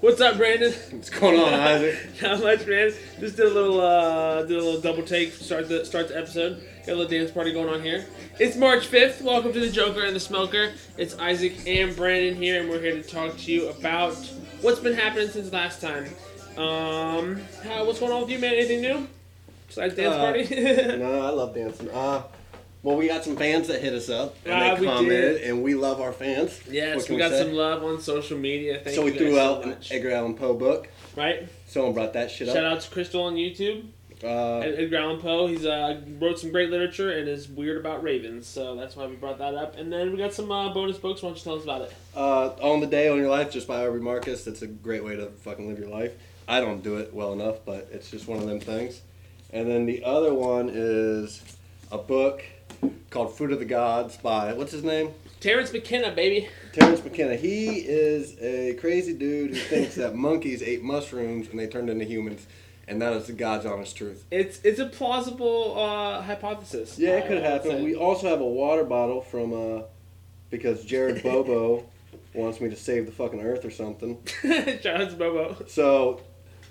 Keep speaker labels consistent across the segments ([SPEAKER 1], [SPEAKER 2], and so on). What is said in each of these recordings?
[SPEAKER 1] What's up, Brandon?
[SPEAKER 2] What's going on, Isaac?
[SPEAKER 1] Not much, man. Just did a little, uh, did a little double take. Start the start the episode. Got a little dance party going on here. It's March fifth. Welcome to the Joker and the Smoker. It's Isaac and Brandon here, and we're here to talk to you about what's been happening since last time. Um, how, what's going on with you, man? Anything new besides dance
[SPEAKER 2] Uh,
[SPEAKER 1] party?
[SPEAKER 2] no, I love dancing. Uh, well, we got some fans that hit us up and
[SPEAKER 1] Ah,
[SPEAKER 2] they commented,
[SPEAKER 1] did.
[SPEAKER 2] and we love our fans.
[SPEAKER 1] yes,
[SPEAKER 2] can
[SPEAKER 1] we got
[SPEAKER 2] say?
[SPEAKER 1] some love on social media. Thank
[SPEAKER 2] so we threw out
[SPEAKER 1] so
[SPEAKER 2] an. Edgar Allan Poe book.
[SPEAKER 1] Right?
[SPEAKER 2] Someone brought that shit up.
[SPEAKER 1] Shout out to Crystal on YouTube.
[SPEAKER 2] Uh,
[SPEAKER 1] Ed- Edgar Allan Poe. He's uh, wrote some great literature and is weird about ravens, so that's why we brought that up. And then we got some uh, bonus books. Why don't you tell us about it?
[SPEAKER 2] uh, on the day on your life, just by Aubrey Marcus. It's a great way to fucking live your life. I don't do it well enough, but it's just one of them things. And then the other one is a book called Fruit of the Gods by what's his name?
[SPEAKER 1] Terence McKenna, baby.
[SPEAKER 2] Terence McKenna. He is a crazy dude who thinks that monkeys ate mushrooms and they turned into humans, and that is the God's honest truth.
[SPEAKER 1] It's it's a plausible uh, hypothesis.
[SPEAKER 2] Yeah, it could happen. We also have a water bottle from uh, because Jared Bobo wants me to save the fucking earth or something.
[SPEAKER 1] To Bobo.
[SPEAKER 2] So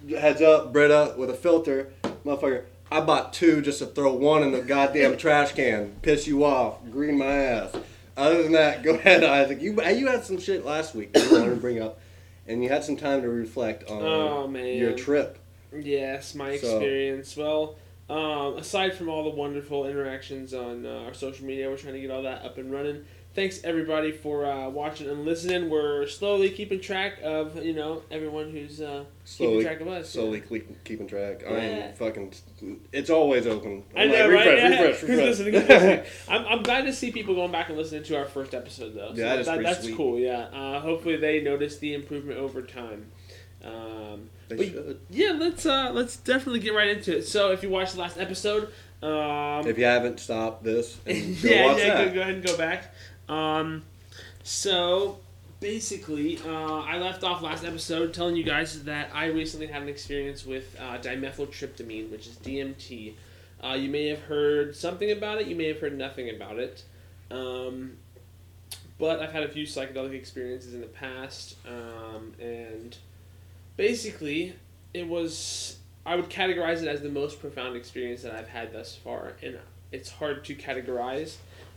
[SPEAKER 2] heads up, Brita, with a filter, motherfucker. I bought two just to throw one in the goddamn trash can. Piss you off, green my ass. Other than that, go ahead, Isaac. You you had some shit last week you wanted to bring up, and you had some time to reflect on
[SPEAKER 1] Oh,
[SPEAKER 2] your trip.
[SPEAKER 1] Yes, my
[SPEAKER 2] So-
[SPEAKER 1] experience. Well, um, aside from all the wonderful interactions on uh, our social media, we're trying to get all that up and running. Thanks everybody for uh, watching and listening. We're slowly keeping track of you know everyone who's uh,
[SPEAKER 2] Slowly,
[SPEAKER 1] keeping track of us.
[SPEAKER 2] slowly keep, keeping track. I
[SPEAKER 1] Yeah.
[SPEAKER 2] am fucking. It's always open.
[SPEAKER 1] I
[SPEAKER 2] I'm
[SPEAKER 1] know,
[SPEAKER 2] like,
[SPEAKER 1] right?
[SPEAKER 2] refresh,
[SPEAKER 1] Yeah.
[SPEAKER 2] refresh,
[SPEAKER 1] Who's
[SPEAKER 2] refresh.
[SPEAKER 1] listening? Who's listening? I'm, I'm glad to see people going back and listening to our first episode, though. So
[SPEAKER 2] Yeah, that pretty
[SPEAKER 1] that's
[SPEAKER 2] sweet.
[SPEAKER 1] cool. Yeah. Uh, hopefully, they notice the improvement over time. Um,
[SPEAKER 2] They
[SPEAKER 1] but
[SPEAKER 2] should.
[SPEAKER 1] yeah, let's uh, let's definitely get right into it. So, if you watched the last episode, um,
[SPEAKER 2] If you haven't stopped this, and go
[SPEAKER 1] yeah, yeah,
[SPEAKER 2] that.
[SPEAKER 1] go, go ahead and go back. Um, so basically, uh, I left off last episode telling you guys that I recently had an experience with uh, dimethyltryptamine, which is DMT. Uh, you may have heard something about it. You may have heard nothing about it. Um, but I've had a few psychedelic experiences in the past, um, and basically, it was I would categorize it as the most profound experience that I've had thus far, and it's hard to categorize.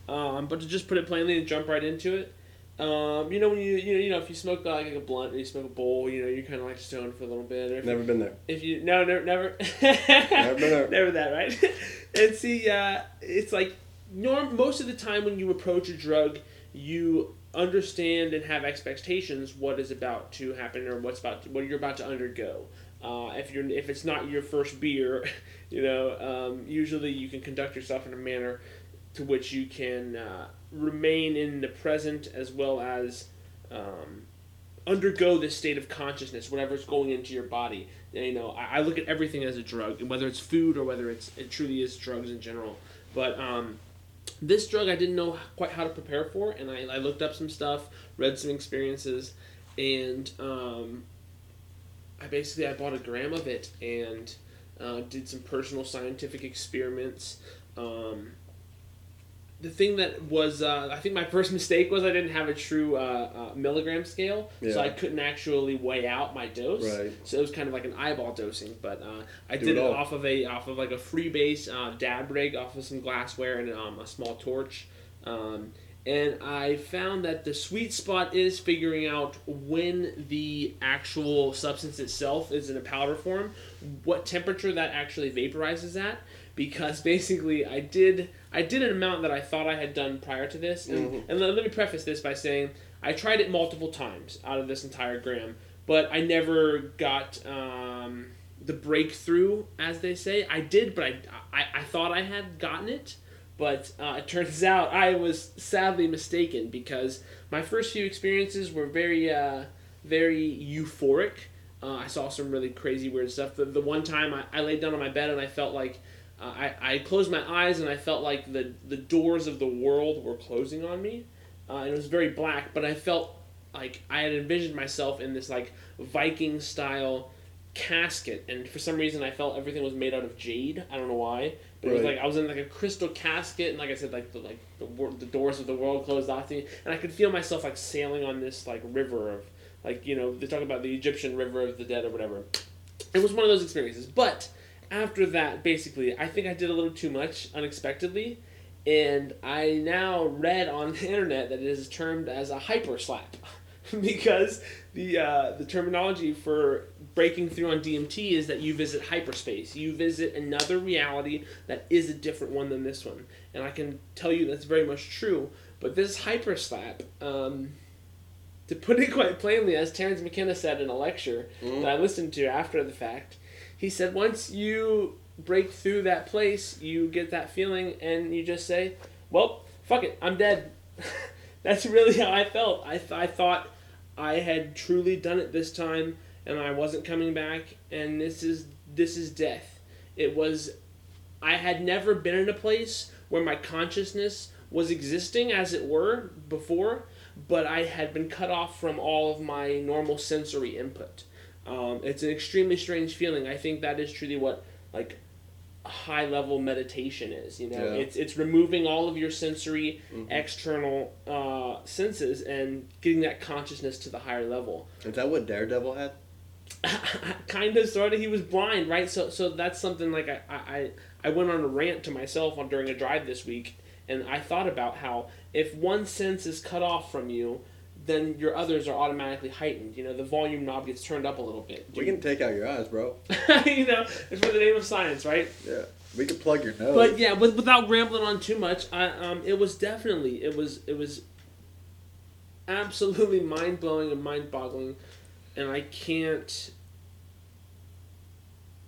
[SPEAKER 1] Um, but to just put it plainly and jump right into it, um, you know when you you know, you know if you smoke uh, like a blunt or you smoke a bowl, you know you're kind of like stoned for a little bit. Or if,
[SPEAKER 2] Never been there.
[SPEAKER 1] if you no never never
[SPEAKER 2] Never been there.
[SPEAKER 1] never that right. and see, uh, it's like norm most of the time when you approach a drug, you understand and have expectations what is about to happen or what's about to, what you're about to undergo. Uh, if you're if it's not your first beer, you know um, usually you can conduct yourself in a manner to which you can uh, remain in the present as well as um, undergo this state of consciousness, whatever's going into your body. And, you know, I, I look at everything as a drug, and whether it's food or whether it's it truly is drugs in general. But um, this drug, I didn't know quite how to prepare for, and I, I looked up some stuff, read some experiences, and um, I basically I bought a gram of it and uh, did some personal scientific experiments. Um, the thing that was, uh, I think my first mistake was I didn't have a true uh, uh, milligram scale, so I couldn't actually weigh out my dose.
[SPEAKER 2] Right.
[SPEAKER 1] So it was kind of like an eyeball dosing, but uh, I
[SPEAKER 2] Do
[SPEAKER 1] did
[SPEAKER 2] it
[SPEAKER 1] off of a off of like a freebase uh, dab rig, off of some glassware and um, a small torch. Um, and I found that the sweet spot is figuring out when the actual substance itself is in a powder form, what temperature that actually vaporizes at. Because basically, I did I did an amount that I thought I had done prior to this, and,
[SPEAKER 2] Mhm.
[SPEAKER 1] and let, let me preface this by saying I tried it multiple times out of this entire gram, but I never got um, the breakthrough, as they say. I did, but I, I, I thought I had gotten it, but uh, it turns out I was sadly mistaken because my first few experiences were very, uh, very euphoric. Uh, I saw some really crazy, weird stuff. The, the one time I, I laid down on my bed and I felt like I, I closed my eyes and I felt like the, the doors of the world were closing on me. Uh, and it was very black, but I felt like I had envisioned myself in this like Viking style casket, and for some reason I felt everything was made out of jade. I don't know why, but it was like I was in like a crystal casket, and like I said, like the like the, wor- the doors of the world closed off to me, and I could feel myself like sailing on this like river of like you know they talk about the Egyptian River of the Dead or whatever. It was one of those experiences, but after that, basically, I think I did a little too much unexpectedly, and I now read on the internet that it is termed as a hyper slap, because the uh, the terminology for breaking through on DMT is that you visit hyperspace, you visit another reality that is a different one than this one, and I can tell you that's very much true. But this hyper slap. Um, to put it quite plainly, as Terence McKenna said in a lecture
[SPEAKER 2] Mhm.
[SPEAKER 1] that I listened to after the fact, he said once you break through that place, you get that feeling, and you just say, "Well, fuck it, I'm dead." That's really how I felt. I, th- I thought I had truly done it this time, and I wasn't coming back, and this is this is death. It was. I had never been in a place where my consciousness was existing, as it were, before but I had been cut off from all of my normal sensory input. Um, it's an extremely strange feeling. I think that is truly what like high level meditation is. You know,
[SPEAKER 2] Yeah.
[SPEAKER 1] it's it's removing all of your sensory
[SPEAKER 2] Mhm.
[SPEAKER 1] external uh, senses and getting that consciousness to the higher level.
[SPEAKER 2] Is that what Daredevil had?
[SPEAKER 1] kind of, sort of. He was blind, right? So, so that's something like I, I, I went on a rant to myself on during a drive this week, and I thought about how if one sense is cut off from you, then your others are automatically heightened. You know, the volume knob gets turned up a little bit.
[SPEAKER 2] We can take out your eyes, bro.
[SPEAKER 1] you know, it's for the name of science, right?
[SPEAKER 2] Yeah. We can plug your nose.
[SPEAKER 1] But yeah, with, without rambling on too much, I, um, it was definitely it was it was absolutely mind blowing and mind boggling, and I can't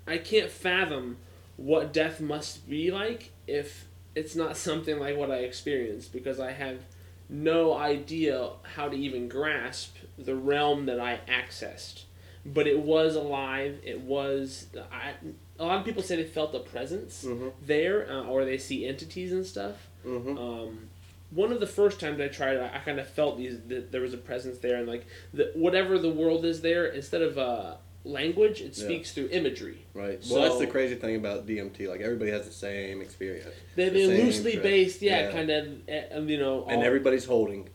[SPEAKER 1] I can't fathom what death must be like if it's not something like what I experienced because I have no idea how to even grasp the realm that I accessed. But it was alive. It was. I, a lot of people say they felt a presence
[SPEAKER 2] Mhm.
[SPEAKER 1] there, uh, or they see entities and stuff.
[SPEAKER 2] Mm-hmm.
[SPEAKER 1] Um, one of the first times I tried, it, I kind of felt these that there was a presence there, and like the, whatever the world is there, instead of uh, language, it
[SPEAKER 2] Yeah.
[SPEAKER 1] speaks through imagery.
[SPEAKER 2] Right. Well, that's the crazy thing about DMT. Like everybody has the same experience,
[SPEAKER 1] They,
[SPEAKER 2] The
[SPEAKER 1] they're loosely
[SPEAKER 2] trip.
[SPEAKER 1] based, yeah,
[SPEAKER 2] Yeah.
[SPEAKER 1] kind of, uh, you know.
[SPEAKER 2] and everybody's holding,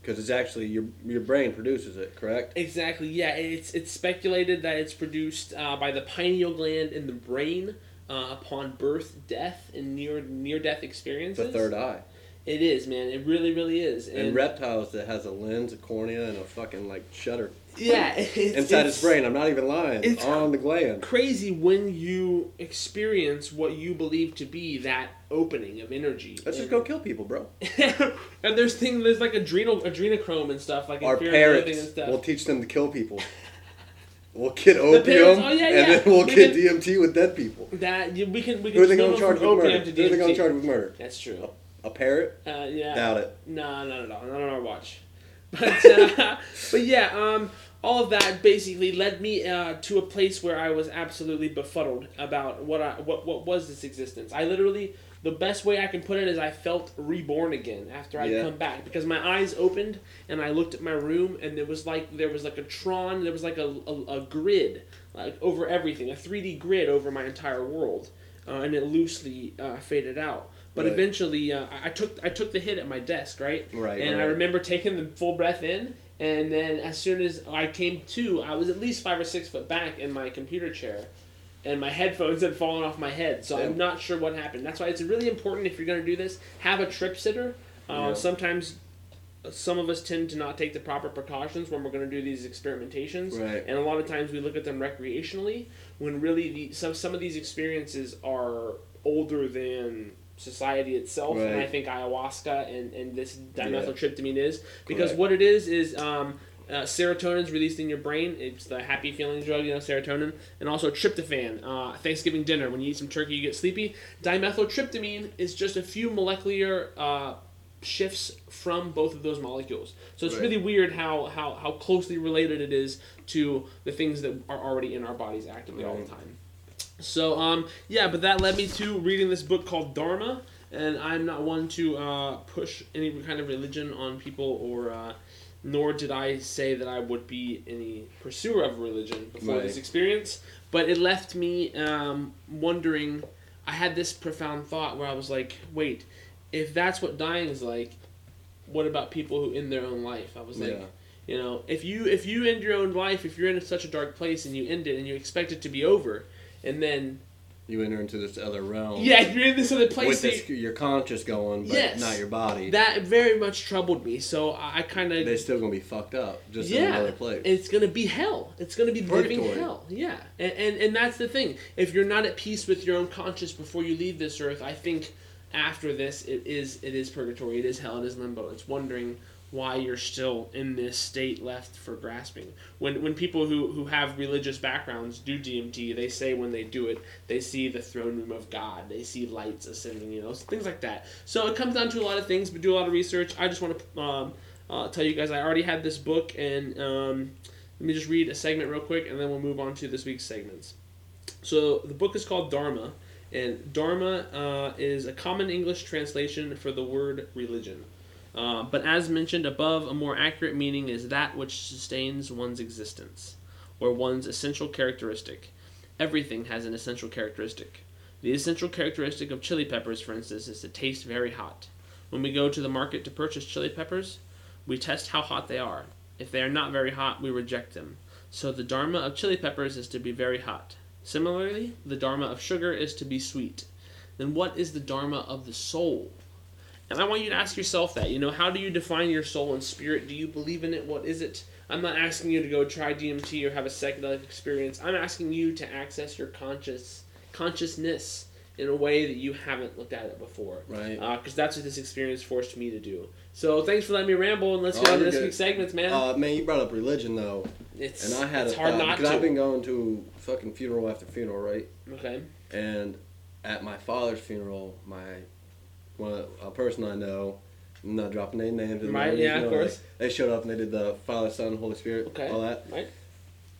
[SPEAKER 2] because it's actually your your brain produces it. Correct.
[SPEAKER 1] Exactly. Yeah, it's it's speculated that it's produced uh, by the pineal gland in the brain uh, upon birth, death, and near near death experiences.
[SPEAKER 2] The third eye.
[SPEAKER 1] It is, man. It really, really is.
[SPEAKER 2] And, reptiles that has a lens, a cornea, and a fucking like shutter
[SPEAKER 1] yeah, it's,
[SPEAKER 2] inside
[SPEAKER 1] it's
[SPEAKER 2] its brain. I'm not even lying.
[SPEAKER 1] it's-
[SPEAKER 2] on the gland.
[SPEAKER 1] Crazy when you experience what you believe to be that opening of energy.
[SPEAKER 2] Let's just go kill people, bro.
[SPEAKER 1] and there's things there's like adrenal adrenochrome and stuff like in
[SPEAKER 2] Our
[SPEAKER 1] Fear and Loathing and
[SPEAKER 2] parents
[SPEAKER 1] stuff.
[SPEAKER 2] will teach them to kill people. We'll get
[SPEAKER 1] parents-
[SPEAKER 2] opium,
[SPEAKER 1] oh, yeah,
[SPEAKER 2] and then we'll
[SPEAKER 1] We
[SPEAKER 2] get
[SPEAKER 1] can-
[SPEAKER 2] DMT with dead people.
[SPEAKER 1] that you, we can we can
[SPEAKER 2] Who are they going to charge with murder? Who are they going to charge with murder?
[SPEAKER 1] That's true.
[SPEAKER 2] A parrot?
[SPEAKER 1] Uh, yeah.
[SPEAKER 2] Doubt it.
[SPEAKER 1] No, not at all. Not on our watch. But uh, but yeah, um, all of that basically led me uh, to a place where I was absolutely befuddled about what I what what was this existence. I literally the best way I can put it is I felt reborn again after I'd
[SPEAKER 2] Yeah.
[SPEAKER 1] come back because my eyes opened and I looked at my room and there was like there was like a Tron, there was like a, a, a grid like over everything, a 3D grid over my entire world, uh, and it loosely uh, faded out. But
[SPEAKER 2] Right.
[SPEAKER 1] eventually, uh, I I took I took the hit at my desk, right?
[SPEAKER 2] Right.
[SPEAKER 1] And I remember taking the full breath in, and then as soon as I came to, I was at least five or six foot back in my computer chair, and my headphones had fallen off my head. So
[SPEAKER 2] Yeah.
[SPEAKER 1] I'm not sure what happened. That's why it's really important if you're going to do this, have a trip sitter. Uh,
[SPEAKER 2] Yeah.
[SPEAKER 1] Sometimes some of us tend to not take the proper precautions when we're going to do these experimentations,
[SPEAKER 2] Right.
[SPEAKER 1] and a lot of times we look at them recreationally when really the, some some of these experiences are older than society itself, and I think ayahuasca and, and this dimethyltryptamine is because
[SPEAKER 2] Correct.
[SPEAKER 1] what it is is um, uh, serotonin is released in your brain. It's the happy feeling drug, you know, serotonin, and also tryptophan. Uh, Thanksgiving dinner, when you eat some turkey, you get sleepy. Dimethyltryptamine is just a few molecular uh, shifts from both of those molecules. So it's
[SPEAKER 2] Right.
[SPEAKER 1] really weird how, how, how closely related it is to the things that are already in our bodies actively all the time. So um, yeah, but that led me to reading this book called Dharma, and I'm not one to uh, push any kind of religion on people, or uh, nor did I say that I would be any pursuer of religion before
[SPEAKER 2] Right.
[SPEAKER 1] this experience. But it left me um, wondering. I had this profound thought where I was like, wait, if that's what dying is like, what about people who end their own life? I was like,
[SPEAKER 2] Yeah.
[SPEAKER 1] You know, if you if you end your own life, if you're in such a dark place and you end it and you expect it to be over, and then
[SPEAKER 2] You enter into this other realm.
[SPEAKER 1] yeah, you're in this other place.
[SPEAKER 2] With this, your conscious going, but
[SPEAKER 1] Yes.
[SPEAKER 2] not your body.
[SPEAKER 1] that very much troubled me. So I, I kind of
[SPEAKER 2] They're still gonna be fucked up, just in
[SPEAKER 1] yeah,
[SPEAKER 2] another place.
[SPEAKER 1] it's gonna be hell. It's gonna be living
[SPEAKER 2] Purgatory.
[SPEAKER 1] hell. Yeah, and, and and that's the thing. If you're not at peace with your own conscience before you leave this earth, I think after this, it is it is purgatory. It is hell. It is limbo. It's wondering why you're still in this state left for grasping. When when people who who have religious backgrounds do DMT, they say when they do it, they see the throne room of God. They see lights ascending. You know, things like that. So it comes down to a lot of things. But do a lot of research. I just want to. Um, uh, tell you guys I already had this book, and um, let me just read a segment real quick, and then we'll move on to this week's segments. So the book is called Dharma, and Dharma uh, is a common English translation for the word religion. Uh, but as mentioned above, a more accurate meaning is that which sustains one's existence, or one's essential characteristic. Everything has an essential characteristic. The essential characteristic of chili peppers, for instance, is to taste very hot. When we go to the market to purchase chili peppers, we test how hot they are. If they are not very hot, we reject them. So the dharma of chili peppers is to be very hot. Similarly, the dharma of sugar is to be sweet. Then what is the dharma of the soul? And I want you to ask yourself that. You know, how do you define your soul and spirit? Do you believe in it? What is it? I'm not asking you to go try DMT or have a psychedelic experience. I'm asking you to access your conscious consciousness in a way that you haven't looked at it before.
[SPEAKER 2] Right.
[SPEAKER 1] Because that's what this experience forced me to do. So thanks for letting me ramble, and let's
[SPEAKER 2] Oh,
[SPEAKER 1] get on to this
[SPEAKER 2] good.
[SPEAKER 1] week's segments, man.
[SPEAKER 2] Uh, man, you brought up religion though,
[SPEAKER 1] it's
[SPEAKER 2] and I had
[SPEAKER 1] it's
[SPEAKER 2] a
[SPEAKER 1] hard
[SPEAKER 2] thought,
[SPEAKER 1] not
[SPEAKER 2] because
[SPEAKER 1] to.
[SPEAKER 2] I've been going to fucking funeral after funeral, right?
[SPEAKER 1] Okay.
[SPEAKER 2] And at my father's funeral, my one a person I know, I'm not dropping any names. in
[SPEAKER 1] Right, yeah,
[SPEAKER 2] you
[SPEAKER 1] of course.
[SPEAKER 2] They, they showed up and they did the Father, Son, Holy Spirit,
[SPEAKER 1] Okay.
[SPEAKER 2] all that,
[SPEAKER 1] Right.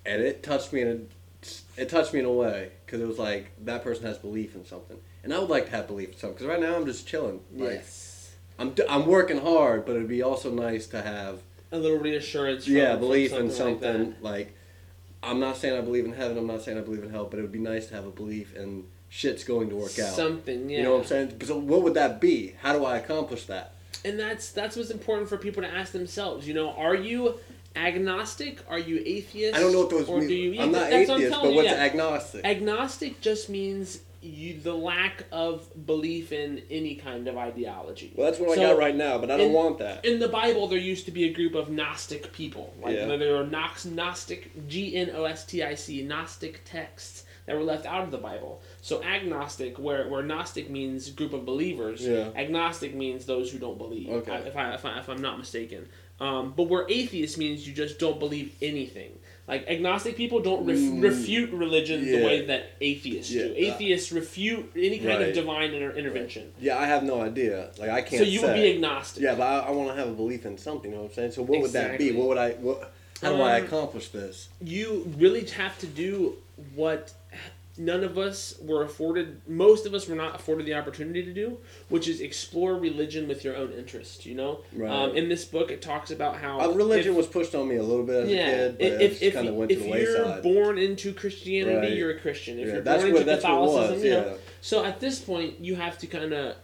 [SPEAKER 2] and it touched me in a, it touched me in a way because it was like that person has belief in something, and I would like to have belief in something because right now I'm just chilling. Like
[SPEAKER 1] Yes.
[SPEAKER 2] I'm I'm working hard, but it'd be also nice to have
[SPEAKER 1] A little reassurance. From,
[SPEAKER 2] yeah belief in
[SPEAKER 1] something.
[SPEAKER 2] something
[SPEAKER 1] Like
[SPEAKER 2] like, I'm not saying I believe in heaven. I'm not saying I believe in hell, but it would be nice to have a belief in shit's going to work out.
[SPEAKER 1] Something. Yeah.
[SPEAKER 2] You know what I'm saying? Because what would that be? How do I accomplish that?
[SPEAKER 1] and that's that's what's important for people to ask themselves. You know, are you agnostic? Are you atheist?
[SPEAKER 2] I don't know what those
[SPEAKER 1] or
[SPEAKER 2] mean.
[SPEAKER 1] do you?
[SPEAKER 2] I'm not
[SPEAKER 1] I'm
[SPEAKER 2] atheist,
[SPEAKER 1] telling
[SPEAKER 2] but what's
[SPEAKER 1] yeah.
[SPEAKER 2] agnostic?
[SPEAKER 1] Agnostic just means you the lack of belief in any kind of ideology.
[SPEAKER 2] well, that's what
[SPEAKER 1] So,
[SPEAKER 2] I got right now, but I don't
[SPEAKER 1] in-
[SPEAKER 2] want that.
[SPEAKER 1] In the Bible, there used to be a group of Gnostic people. Like
[SPEAKER 2] Yeah.
[SPEAKER 1] there were Gnos- Gnostic, G N O S T I C, Gnostic texts that were left out of the Bible. So agnostic, where, where Gnostic means group of believers,
[SPEAKER 2] Yeah.
[SPEAKER 1] agnostic means those who don't believe.
[SPEAKER 2] Okay.
[SPEAKER 1] If I if, I, if I'm not mistaken. Um, but where atheist means you just don't believe anything. Like agnostic people don't ref-
[SPEAKER 2] Mm,
[SPEAKER 1] refute religion the way that atheists do.
[SPEAKER 2] Yeah.
[SPEAKER 1] Atheists refute any kind of divine inter- intervention.
[SPEAKER 2] Yeah, I have no idea. Like I can't.
[SPEAKER 1] So you would be agnostic.
[SPEAKER 2] Yeah, but I, I want to have a belief in something. You know what I'm saying? So what would that be? What would I? What? How do I
[SPEAKER 1] Um,
[SPEAKER 2] accomplish this?
[SPEAKER 1] you really have to do what none of us were afforded most of us were not afforded the opportunity to do which is explore religion with your own interest you know
[SPEAKER 2] Right.
[SPEAKER 1] um, in this book it talks about how
[SPEAKER 2] Uh, religion
[SPEAKER 1] if-
[SPEAKER 2] was pushed on me a little bit as
[SPEAKER 1] yeah,
[SPEAKER 2] a kid, but
[SPEAKER 1] if,
[SPEAKER 2] kind of went to
[SPEAKER 1] if
[SPEAKER 2] the
[SPEAKER 1] you're
[SPEAKER 2] wayside.
[SPEAKER 1] born into Christianity,
[SPEAKER 2] Right.
[SPEAKER 1] you're a Christian. If
[SPEAKER 2] Yeah,
[SPEAKER 1] you're
[SPEAKER 2] that's
[SPEAKER 1] born
[SPEAKER 2] what-
[SPEAKER 1] into
[SPEAKER 2] that's what it
[SPEAKER 1] Catholicism,
[SPEAKER 2] was,
[SPEAKER 1] you know.
[SPEAKER 2] yeah.
[SPEAKER 1] So at this point, you have to kind of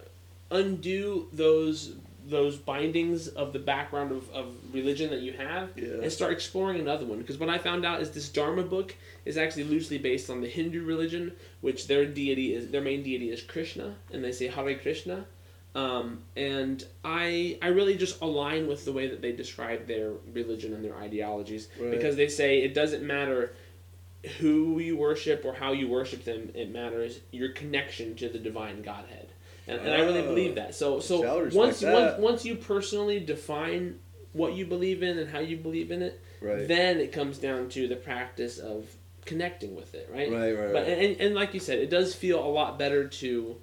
[SPEAKER 1] undo those those bindings of the background of, of religion that you have
[SPEAKER 2] Yeah.
[SPEAKER 1] and start exploring another one. Because what I found out is this Dharma book is actually loosely based on the Hindu religion, which their deity is their main deity is Krishna, and they say Hare Krishna. Um, and I I really just align with the way that they describe their religion and their ideologies
[SPEAKER 2] Right.
[SPEAKER 1] because they say it doesn't matter who you worship or how you worship them. It matters your connection to the divine Godhead, and, and I really believe that. So so
[SPEAKER 2] See, I would respect
[SPEAKER 1] once
[SPEAKER 2] that.
[SPEAKER 1] once once you personally define what you believe in and how you believe in it,
[SPEAKER 2] Right.
[SPEAKER 1] then it comes down to the practice of connecting with it, right?
[SPEAKER 2] Right, right,
[SPEAKER 1] But
[SPEAKER 2] right.
[SPEAKER 1] and, and like you said, it does feel a lot better to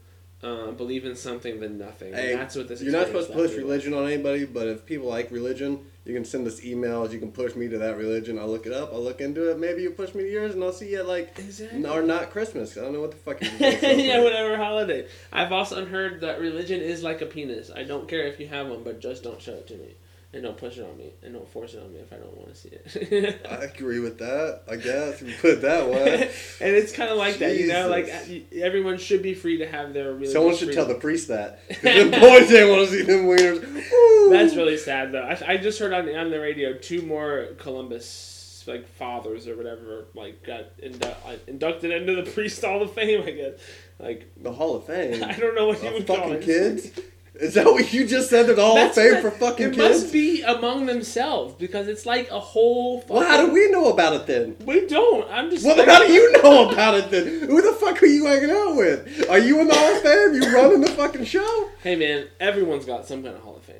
[SPEAKER 1] uh, believe in something than nothing.
[SPEAKER 2] Hey,
[SPEAKER 1] and that's what this.
[SPEAKER 2] You're not supposed to push
[SPEAKER 1] left me with.
[SPEAKER 2] religion on anybody, but if people like religion, you can send us emails. You can push me to that religion. I'll look it up. I'll look into it. Maybe you push me to yours, and I'll see you at like
[SPEAKER 1] Exactly.
[SPEAKER 2] or not Christmas. I don't know what the fuck. supposed
[SPEAKER 1] yeah, whatever holiday. I've also heard that religion is like a penis. I don't care if you have one, but just don't show it to me. And don't push it on me, and don't force it on me if I don't want to see it.
[SPEAKER 2] I agree with that. I guess you put it that way.
[SPEAKER 1] and it's kind of like that, you know. Like uh, everyone should be free to have their religious
[SPEAKER 2] Someone should tell the priest that. them boys ain't want to see them wieners.
[SPEAKER 1] That's really sad, though. I, I just heard on the, on the radio two more Columbus like fathers or whatever like got indu- uh, inducted into the priest Hall of Fame. I guess like
[SPEAKER 2] the Hall of Fame.
[SPEAKER 1] I don't know what you would call
[SPEAKER 2] fucking
[SPEAKER 1] it.
[SPEAKER 2] kids. Is that what you just said? The Hall of
[SPEAKER 1] That's
[SPEAKER 2] Fame
[SPEAKER 1] what-
[SPEAKER 2] for fucking
[SPEAKER 1] it
[SPEAKER 2] kids.
[SPEAKER 1] It must be among themselves because it's like a whole.
[SPEAKER 2] well, how do we know about it then?
[SPEAKER 1] We don't. I'm just.
[SPEAKER 2] Well, then how do you know about it then? Who the fuck are you hanging out with? Are you in the Hall of Fame? You running the fucking show?
[SPEAKER 1] Hey man, everyone's got some kind of Hall of Fame.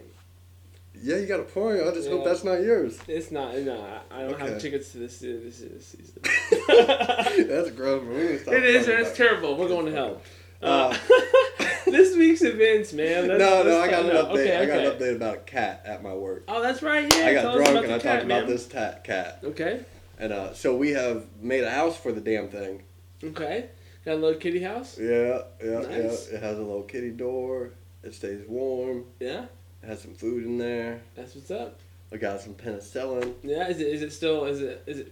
[SPEAKER 2] Yeah, you got a point. I just hope that's not yours.
[SPEAKER 1] It's not. No, I don't have tickets to this. This, this season.
[SPEAKER 2] That's gross. but we need to stop
[SPEAKER 1] It is, it's terrible. We're going to hell. Uh,
[SPEAKER 2] Uh,
[SPEAKER 1] this week's events, man. Let's-
[SPEAKER 2] no, no, I got an update.
[SPEAKER 1] Okay,
[SPEAKER 2] I got
[SPEAKER 1] okay.
[SPEAKER 2] an update about a cat at my work.
[SPEAKER 1] Oh, that's right. Yeah,
[SPEAKER 2] I got drunk and I
[SPEAKER 1] cat,
[SPEAKER 2] talked about this tat cat.
[SPEAKER 1] Okay,
[SPEAKER 2] And uh, so we have made a house for the damn thing.
[SPEAKER 1] okay. Got a little kitty house.
[SPEAKER 2] Yeah, yeah,
[SPEAKER 1] Nice.
[SPEAKER 2] yeah. It has a little kitty door. It stays warm.
[SPEAKER 1] Yeah,
[SPEAKER 2] It has some food in there.
[SPEAKER 1] that's what's up.
[SPEAKER 2] I got some penicillin.
[SPEAKER 1] Yeah, is it is it still is it is it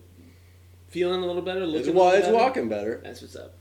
[SPEAKER 1] feeling a little better?
[SPEAKER 2] It's,
[SPEAKER 1] Looking
[SPEAKER 2] wa-
[SPEAKER 1] little
[SPEAKER 2] it's
[SPEAKER 1] better?
[SPEAKER 2] walking better.
[SPEAKER 1] That's what's up.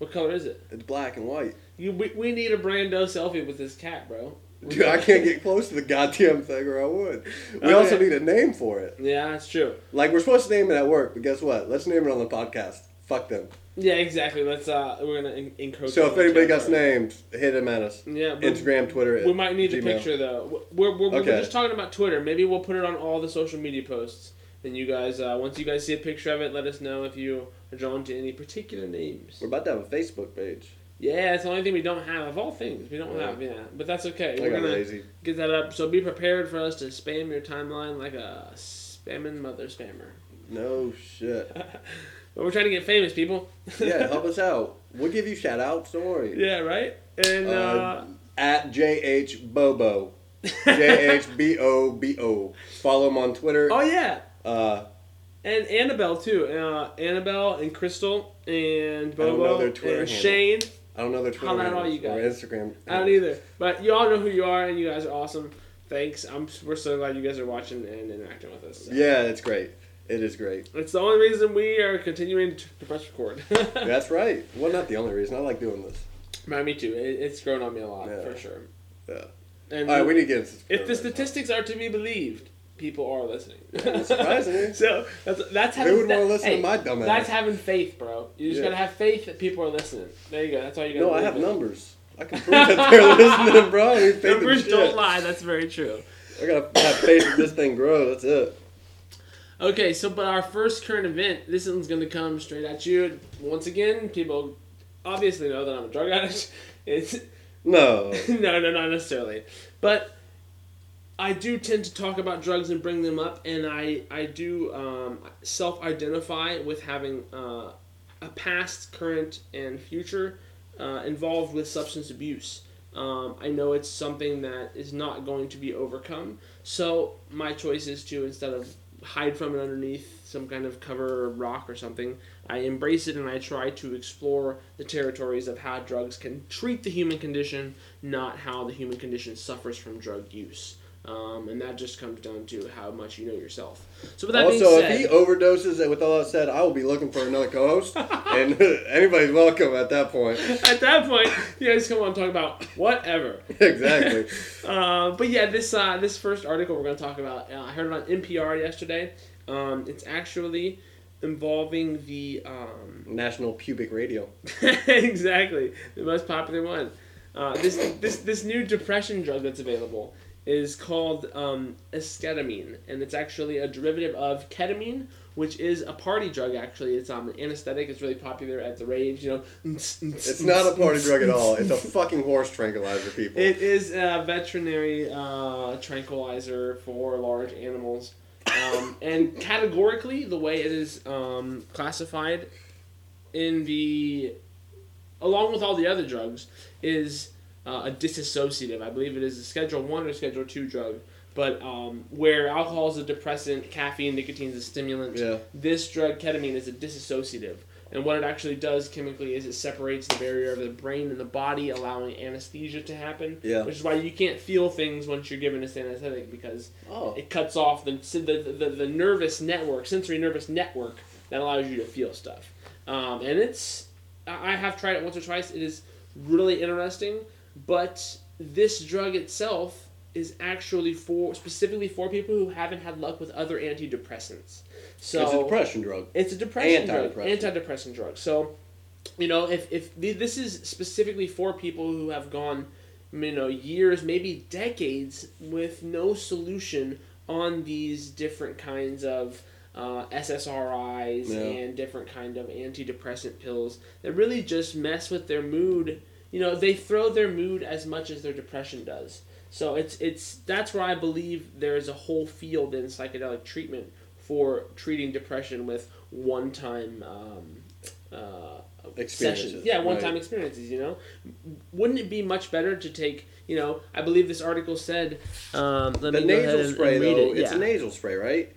[SPEAKER 1] What color is it?
[SPEAKER 2] It's black and white.
[SPEAKER 1] You we, we need a Brando selfie with this cat, bro. We
[SPEAKER 2] Dude, I can't get close to the goddamn thing or I would. We
[SPEAKER 1] Okay.
[SPEAKER 2] also need a name for it.
[SPEAKER 1] Yeah, that's true.
[SPEAKER 2] Like, we're supposed to name it at work, but guess what? Let's name it on the podcast. Fuck them.
[SPEAKER 1] Yeah, exactly. Let's uh, we're gonna en- encroach.
[SPEAKER 2] So if anybody got names, hit them at us.
[SPEAKER 1] yeah,
[SPEAKER 2] Instagram, Twitter.
[SPEAKER 1] we might need the
[SPEAKER 2] Gmail.
[SPEAKER 1] picture though. We're we're, we're
[SPEAKER 2] Okay.
[SPEAKER 1] just talking about Twitter. Maybe we'll put it on all the social media posts. And you guys, uh, once you guys see a picture of it, let us know if you are drawn to any particular names.
[SPEAKER 2] We're about to have a Facebook page.
[SPEAKER 1] Yeah, it's the only thing we don't have. Of all things, we don't
[SPEAKER 2] Yeah.
[SPEAKER 1] have. Yeah, but that's okay.
[SPEAKER 2] I
[SPEAKER 1] We're gonna
[SPEAKER 2] lazy.
[SPEAKER 1] get that up. So be prepared for us to spam your timeline like a spamming mother spammer.
[SPEAKER 2] No shit.
[SPEAKER 1] But we're trying to get famous, people.
[SPEAKER 2] Yeah, help us out. We'll give you shout outs. Don't worry.
[SPEAKER 1] yeah, right. And uh,
[SPEAKER 2] Uh, At JH Bobo. J H B O B O. Follow him on Twitter.
[SPEAKER 1] oh yeah,
[SPEAKER 2] Uh,
[SPEAKER 1] and Annabelle too. Uh, Annabelle and Crystal and
[SPEAKER 2] I don't know
[SPEAKER 1] Bobo
[SPEAKER 2] their Twitter
[SPEAKER 1] and
[SPEAKER 2] handle.
[SPEAKER 1] Shane.
[SPEAKER 2] I don't know their Twitter
[SPEAKER 1] Holla at all you
[SPEAKER 2] or
[SPEAKER 1] guys.
[SPEAKER 2] Instagram.
[SPEAKER 1] I don't either. But you all know who you are, and you guys are awesome. Thanks. I'm. We're so glad you guys are watching and interacting with us. So.
[SPEAKER 2] Yeah, it's great. It is great.
[SPEAKER 1] It's the only reason we are continuing to to press record.
[SPEAKER 2] That's right. Well, not the only reason. I like doing this.
[SPEAKER 1] Man, me too. It, it's grown on me a lot
[SPEAKER 2] Yeah.
[SPEAKER 1] for sure.
[SPEAKER 2] Yeah.
[SPEAKER 1] And
[SPEAKER 2] All right, we need to get into
[SPEAKER 1] if the statistics are to be believed, people are listening.
[SPEAKER 2] surprisingly.
[SPEAKER 1] so that's that's having.
[SPEAKER 2] Who would want to listen
[SPEAKER 1] hey,
[SPEAKER 2] to my dumb
[SPEAKER 1] That's having faith, bro. You just
[SPEAKER 2] Yeah.
[SPEAKER 1] gotta have faith that people are listening. There you go. That's all you gotta.
[SPEAKER 2] No, I have
[SPEAKER 1] in.
[SPEAKER 2] numbers. I can prove that they're listening, bro. I in
[SPEAKER 1] Numbers don't lie. That's very true.
[SPEAKER 2] I gotta have faith that this thing grows. That's it.
[SPEAKER 1] Okay, so but our first current event, this one's gonna come straight at you. Once again, people obviously know that I'm a drug addict. It's
[SPEAKER 2] No.
[SPEAKER 1] no, no, not necessarily. But I do tend to talk about drugs and bring them up, and I I do um, self-identify with having uh, a past, current, and future uh, involved with substance abuse. Um, I know it's something that is not going to be overcome, so my choice is to instead of hide from it underneath some kind of cover or rock or something, I embrace it and I try to explore the territories of how drugs can treat the human condition, not how the human condition suffers from drug use. Um, and that just comes down to how much you know yourself. So with that
[SPEAKER 2] also,
[SPEAKER 1] being said,
[SPEAKER 2] if he overdoses, and with all that said, I will be looking for another co-host, and anybody's welcome at that point.
[SPEAKER 1] at that point, you guys come on and talk about whatever.
[SPEAKER 2] exactly.
[SPEAKER 1] Uh, but yeah, this uh, this first article we're going to talk about, uh, I heard it on NPR yesterday. Um, it's actually involving the um,
[SPEAKER 2] National Pubic Radio.
[SPEAKER 1] exactly the most popular one. Uh, this this this new depression drug that's available is called um, esketamine, and it's actually a derivative of ketamine, which is a party drug. Actually, it's um, an anesthetic. It's really popular at the rave. You know,
[SPEAKER 2] It's not a party drug at all. It's a fucking horse tranquilizer, people.
[SPEAKER 1] It is a veterinary uh, tranquilizer for large animals. Um, and categorically, the way it is um, classified in the. along with all the other drugs, is uh, a disassociative. I believe it is a Schedule 1 or Schedule 2 drug. But um, where alcohol is a depressant, caffeine, nicotine is a stimulant,
[SPEAKER 2] Yeah.
[SPEAKER 1] this drug, ketamine, is a dissociative. And what it actually does chemically is it separates the barrier of the brain and the body, allowing anesthesia to happen.
[SPEAKER 2] Yeah.
[SPEAKER 1] Which is why you can't feel things once you're given this anesthetic because
[SPEAKER 2] Oh.
[SPEAKER 1] it cuts off the, the, the, the nervous network, sensory nervous network that allows you to feel stuff. Um, and it's, I have tried it once or twice. It is really interesting, but this drug itself is actually for specifically for people who haven't had luck with other antidepressants. So
[SPEAKER 2] it's a depression drug.
[SPEAKER 1] it's a depression drug,
[SPEAKER 2] Antidepressant.
[SPEAKER 1] antidepressant drug. So, you know, if if this is specifically for people who have gone, you know, years, maybe decades with no solution on these different kinds of uh, SSRIs
[SPEAKER 2] Yeah.
[SPEAKER 1] and different kind of antidepressant pills that really just mess with their mood. You know, they throw their mood as much as their depression does. So it's it's that's where I believe there is a whole field in psychedelic treatment for treating depression with one time um, uh,
[SPEAKER 2] Experiences,
[SPEAKER 1] sessions. Yeah, one time
[SPEAKER 2] right.
[SPEAKER 1] experiences. You know, wouldn't it be much better to take? You know, I believe this article said. Um, let
[SPEAKER 2] The
[SPEAKER 1] me go ahead
[SPEAKER 2] nasal
[SPEAKER 1] and,
[SPEAKER 2] spray,
[SPEAKER 1] and read
[SPEAKER 2] though,
[SPEAKER 1] it.
[SPEAKER 2] it's
[SPEAKER 1] yeah.
[SPEAKER 2] a nasal spray, right?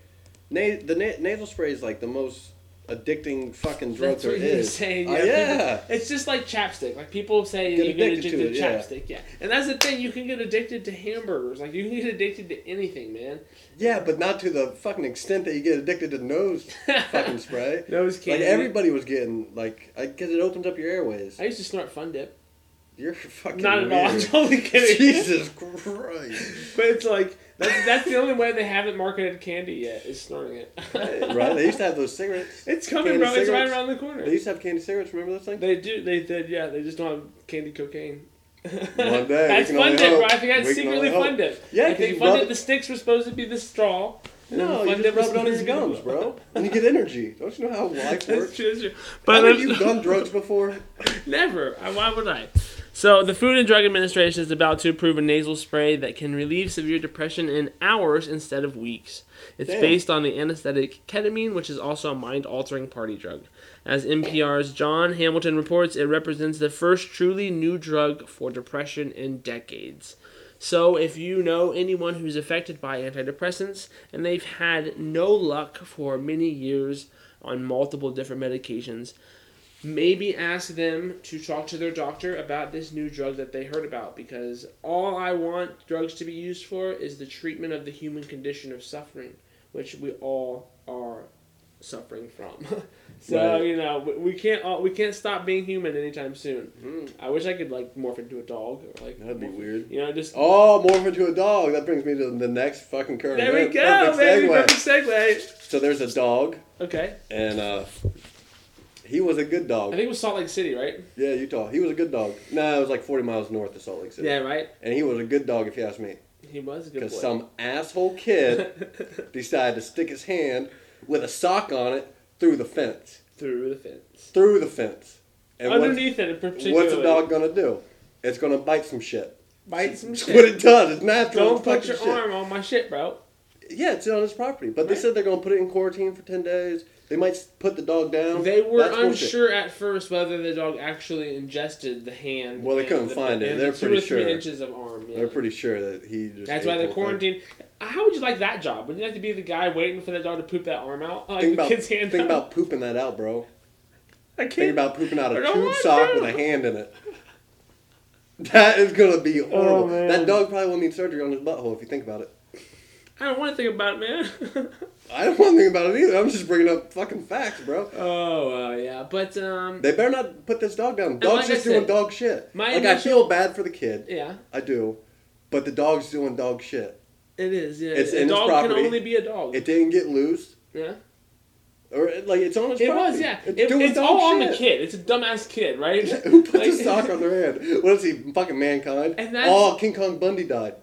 [SPEAKER 2] Na- the na- nasal spray is like the most addicting fucking drug
[SPEAKER 1] That's what
[SPEAKER 2] there
[SPEAKER 1] he
[SPEAKER 2] is.
[SPEAKER 1] saying. Yeah,
[SPEAKER 2] yeah.
[SPEAKER 1] people- it's just like chapstick. Like people say,
[SPEAKER 2] Get
[SPEAKER 1] you get
[SPEAKER 2] addicted to it, yeah.
[SPEAKER 1] chapstick. Yeah, and that's the thing. You can get addicted to hamburgers. Like you can get addicted to anything, man.
[SPEAKER 2] Yeah, but not to the fucking extent that you get addicted to nose fucking spray.
[SPEAKER 1] Nose candy.
[SPEAKER 2] Like everybody was getting like, because it opens up your airways.
[SPEAKER 1] I used to snort Fun Dip.
[SPEAKER 2] You're fucking
[SPEAKER 1] Not at all. I'm totally kidding.
[SPEAKER 2] Jesus Christ!
[SPEAKER 1] But it's like that's, that's the only way they haven't marketed candy yet is snorting it.
[SPEAKER 2] right? They used to have those cigarettes.
[SPEAKER 1] It's coming, bro. It's right
[SPEAKER 2] cigarettes.
[SPEAKER 1] around the corner.
[SPEAKER 2] They used to have candy cigarettes. Remember those things?
[SPEAKER 1] They do. They did. Yeah. They just don't have candy cocaine.
[SPEAKER 2] One day, we
[SPEAKER 1] That's
[SPEAKER 2] can
[SPEAKER 1] Fun
[SPEAKER 2] only
[SPEAKER 1] Dip, bro. I think that's
[SPEAKER 2] We can
[SPEAKER 1] secretly
[SPEAKER 2] only hope.
[SPEAKER 1] Fun Dip.
[SPEAKER 2] Yeah,
[SPEAKER 1] I
[SPEAKER 2] 'cause
[SPEAKER 1] think
[SPEAKER 2] you
[SPEAKER 1] Fun
[SPEAKER 2] rub
[SPEAKER 1] Dip.
[SPEAKER 2] it-
[SPEAKER 1] The sticks were supposed to be the straw. and then
[SPEAKER 2] No,
[SPEAKER 1] Fun
[SPEAKER 2] you just
[SPEAKER 1] was
[SPEAKER 2] rub it on his
[SPEAKER 1] supposed to be-
[SPEAKER 2] gums, bro. And you get energy. Don't you know how life
[SPEAKER 1] That's
[SPEAKER 2] works?
[SPEAKER 1] true. That's true. But
[SPEAKER 2] Haven't you done drugs before?
[SPEAKER 1] Never. Why would I? So, the Food and Drug Administration is about to approve a nasal spray that can relieve severe depression in hours instead of weeks. It's
[SPEAKER 2] Damn.
[SPEAKER 1] based on the anesthetic ketamine, which is also a mind altering party drug. As NPR's Jon Hamilton reports, it represents the first truly new drug for depression in decades. So, if you know anyone who's affected by antidepressants and they've had no luck for many years on multiple different medications, maybe ask them to talk to their doctor about this new drug that they heard about because all I want drugs to be used for is the treatment of the human condition of suffering, which we all are suffering from. so
[SPEAKER 2] Right.
[SPEAKER 1] you know we, can't all, we can't stop being human anytime soon.
[SPEAKER 2] Mm,
[SPEAKER 1] I wish I could like morph into a dog or like
[SPEAKER 2] that'd be
[SPEAKER 1] morph-
[SPEAKER 2] weird.
[SPEAKER 1] You know, just
[SPEAKER 2] Oh, morph into a dog. That brings me to the next fucking current
[SPEAKER 1] there we go,
[SPEAKER 2] Perfect
[SPEAKER 1] baby.
[SPEAKER 2] segue.
[SPEAKER 1] Perfect segue.
[SPEAKER 2] So there's a dog,
[SPEAKER 1] Okay,
[SPEAKER 2] and uh, he was a good dog.
[SPEAKER 1] I think it was Salt Lake City, right?
[SPEAKER 2] Yeah, Utah. He was a good dog. No, it was like 40 miles north of Salt Lake City.
[SPEAKER 1] Yeah, right.
[SPEAKER 2] And he was a good dog, if you ask me.
[SPEAKER 1] He was a good
[SPEAKER 2] Because some asshole kid decided to stick his hand with a sock on it through the fence.
[SPEAKER 1] through the fence.
[SPEAKER 2] Through the fence. And
[SPEAKER 1] Underneath it, particularly.
[SPEAKER 2] what's a dog gonna do? It's gonna bite some shit.
[SPEAKER 1] Bite some
[SPEAKER 2] That's
[SPEAKER 1] shit.
[SPEAKER 2] what it does. It's natural.
[SPEAKER 1] Don't put your
[SPEAKER 2] shit.
[SPEAKER 1] arm on my shit, bro.
[SPEAKER 2] Yeah, it's on his property. But they said they're gonna put it in quarantine for 10 days. They might put the dog down.
[SPEAKER 1] They were
[SPEAKER 2] That's bullshit.
[SPEAKER 1] unsure at first whether the dog actually ingested the hand.
[SPEAKER 2] Well, they couldn't
[SPEAKER 1] the-
[SPEAKER 2] find it. They're
[SPEAKER 1] the two
[SPEAKER 2] pretty
[SPEAKER 1] or three inches of arm. Yeah.
[SPEAKER 2] They're pretty sure that he just.
[SPEAKER 1] That's why
[SPEAKER 2] the
[SPEAKER 1] they're
[SPEAKER 2] whole thing.
[SPEAKER 1] quarantined. How would you like that job? Would you like to be the guy waiting for that dog to poop that arm out? Like
[SPEAKER 2] Think
[SPEAKER 1] the
[SPEAKER 2] about,
[SPEAKER 1] kid's hand
[SPEAKER 2] think
[SPEAKER 1] out?
[SPEAKER 2] about pooping that out, bro.
[SPEAKER 1] I can't.
[SPEAKER 2] Think about pooping out a tube sock
[SPEAKER 1] to.
[SPEAKER 2] with a hand in it. That is gonna be oh, horrible.
[SPEAKER 1] Oh,
[SPEAKER 2] that dog probably will need surgery on his butthole if you think about it.
[SPEAKER 1] I don't want to think about it, man.
[SPEAKER 2] I don't want to think about it either. I'm just bringing up fucking facts, bro.
[SPEAKER 1] oh, uh, yeah. But, um,
[SPEAKER 2] They better not put this dog down. Dog's
[SPEAKER 1] like
[SPEAKER 2] just doing dog shit.
[SPEAKER 1] my
[SPEAKER 2] like I feel bad for the kid.
[SPEAKER 1] yeah,
[SPEAKER 2] I do, but the dog's doing dog shit.
[SPEAKER 1] it is. Yeah.
[SPEAKER 2] It's
[SPEAKER 1] a dog can only be a dog.
[SPEAKER 2] It didn't get loose,
[SPEAKER 1] yeah.
[SPEAKER 2] or like it's on his
[SPEAKER 1] It
[SPEAKER 2] property.
[SPEAKER 1] was, yeah.
[SPEAKER 2] It's,
[SPEAKER 1] It- it's all on the kid. It's a dumbass kid, right?
[SPEAKER 2] Who puts
[SPEAKER 1] Like-
[SPEAKER 2] a sock on their hand? What is he? Fucking mankind.
[SPEAKER 1] And that's-
[SPEAKER 2] oh, King Kong Bundy died.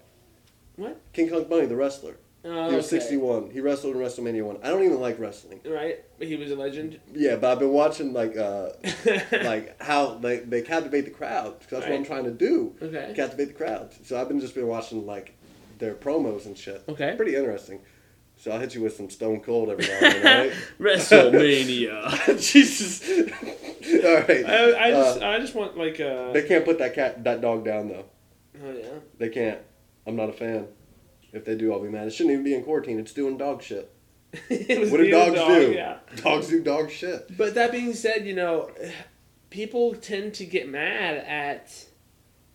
[SPEAKER 1] What?
[SPEAKER 2] King Kong Bundy, the wrestler.
[SPEAKER 1] Oh,
[SPEAKER 2] He was
[SPEAKER 1] okay.
[SPEAKER 2] 61. He wrestled in WrestleMania 1. I don't even like wrestling.
[SPEAKER 1] Right? But He was a legend.
[SPEAKER 2] Yeah, but I've been watching like uh like how they, they captivate the crowd. that's what I'm trying to do.
[SPEAKER 1] Okay.
[SPEAKER 2] Captivate the crowd. So I've been just been watching like their promos and shit.
[SPEAKER 1] Okay.
[SPEAKER 2] Pretty interesting. So I'll hit you with some Stone Cold every now and then,
[SPEAKER 1] WrestleMania.
[SPEAKER 2] Jesus. All right.
[SPEAKER 1] I, I just,
[SPEAKER 2] Uh,
[SPEAKER 1] I just want like uh
[SPEAKER 2] they can't put that cat that dog down though.
[SPEAKER 1] Oh yeah.
[SPEAKER 2] They can't. I'm not a fan. If they do, I'll be mad. It shouldn't even be in quarantine. It's doing dog shit. What do dogs
[SPEAKER 1] dog,
[SPEAKER 2] do?
[SPEAKER 1] Yeah.
[SPEAKER 2] Dogs do dog shit.
[SPEAKER 1] But that being said, you know, people tend to get mad at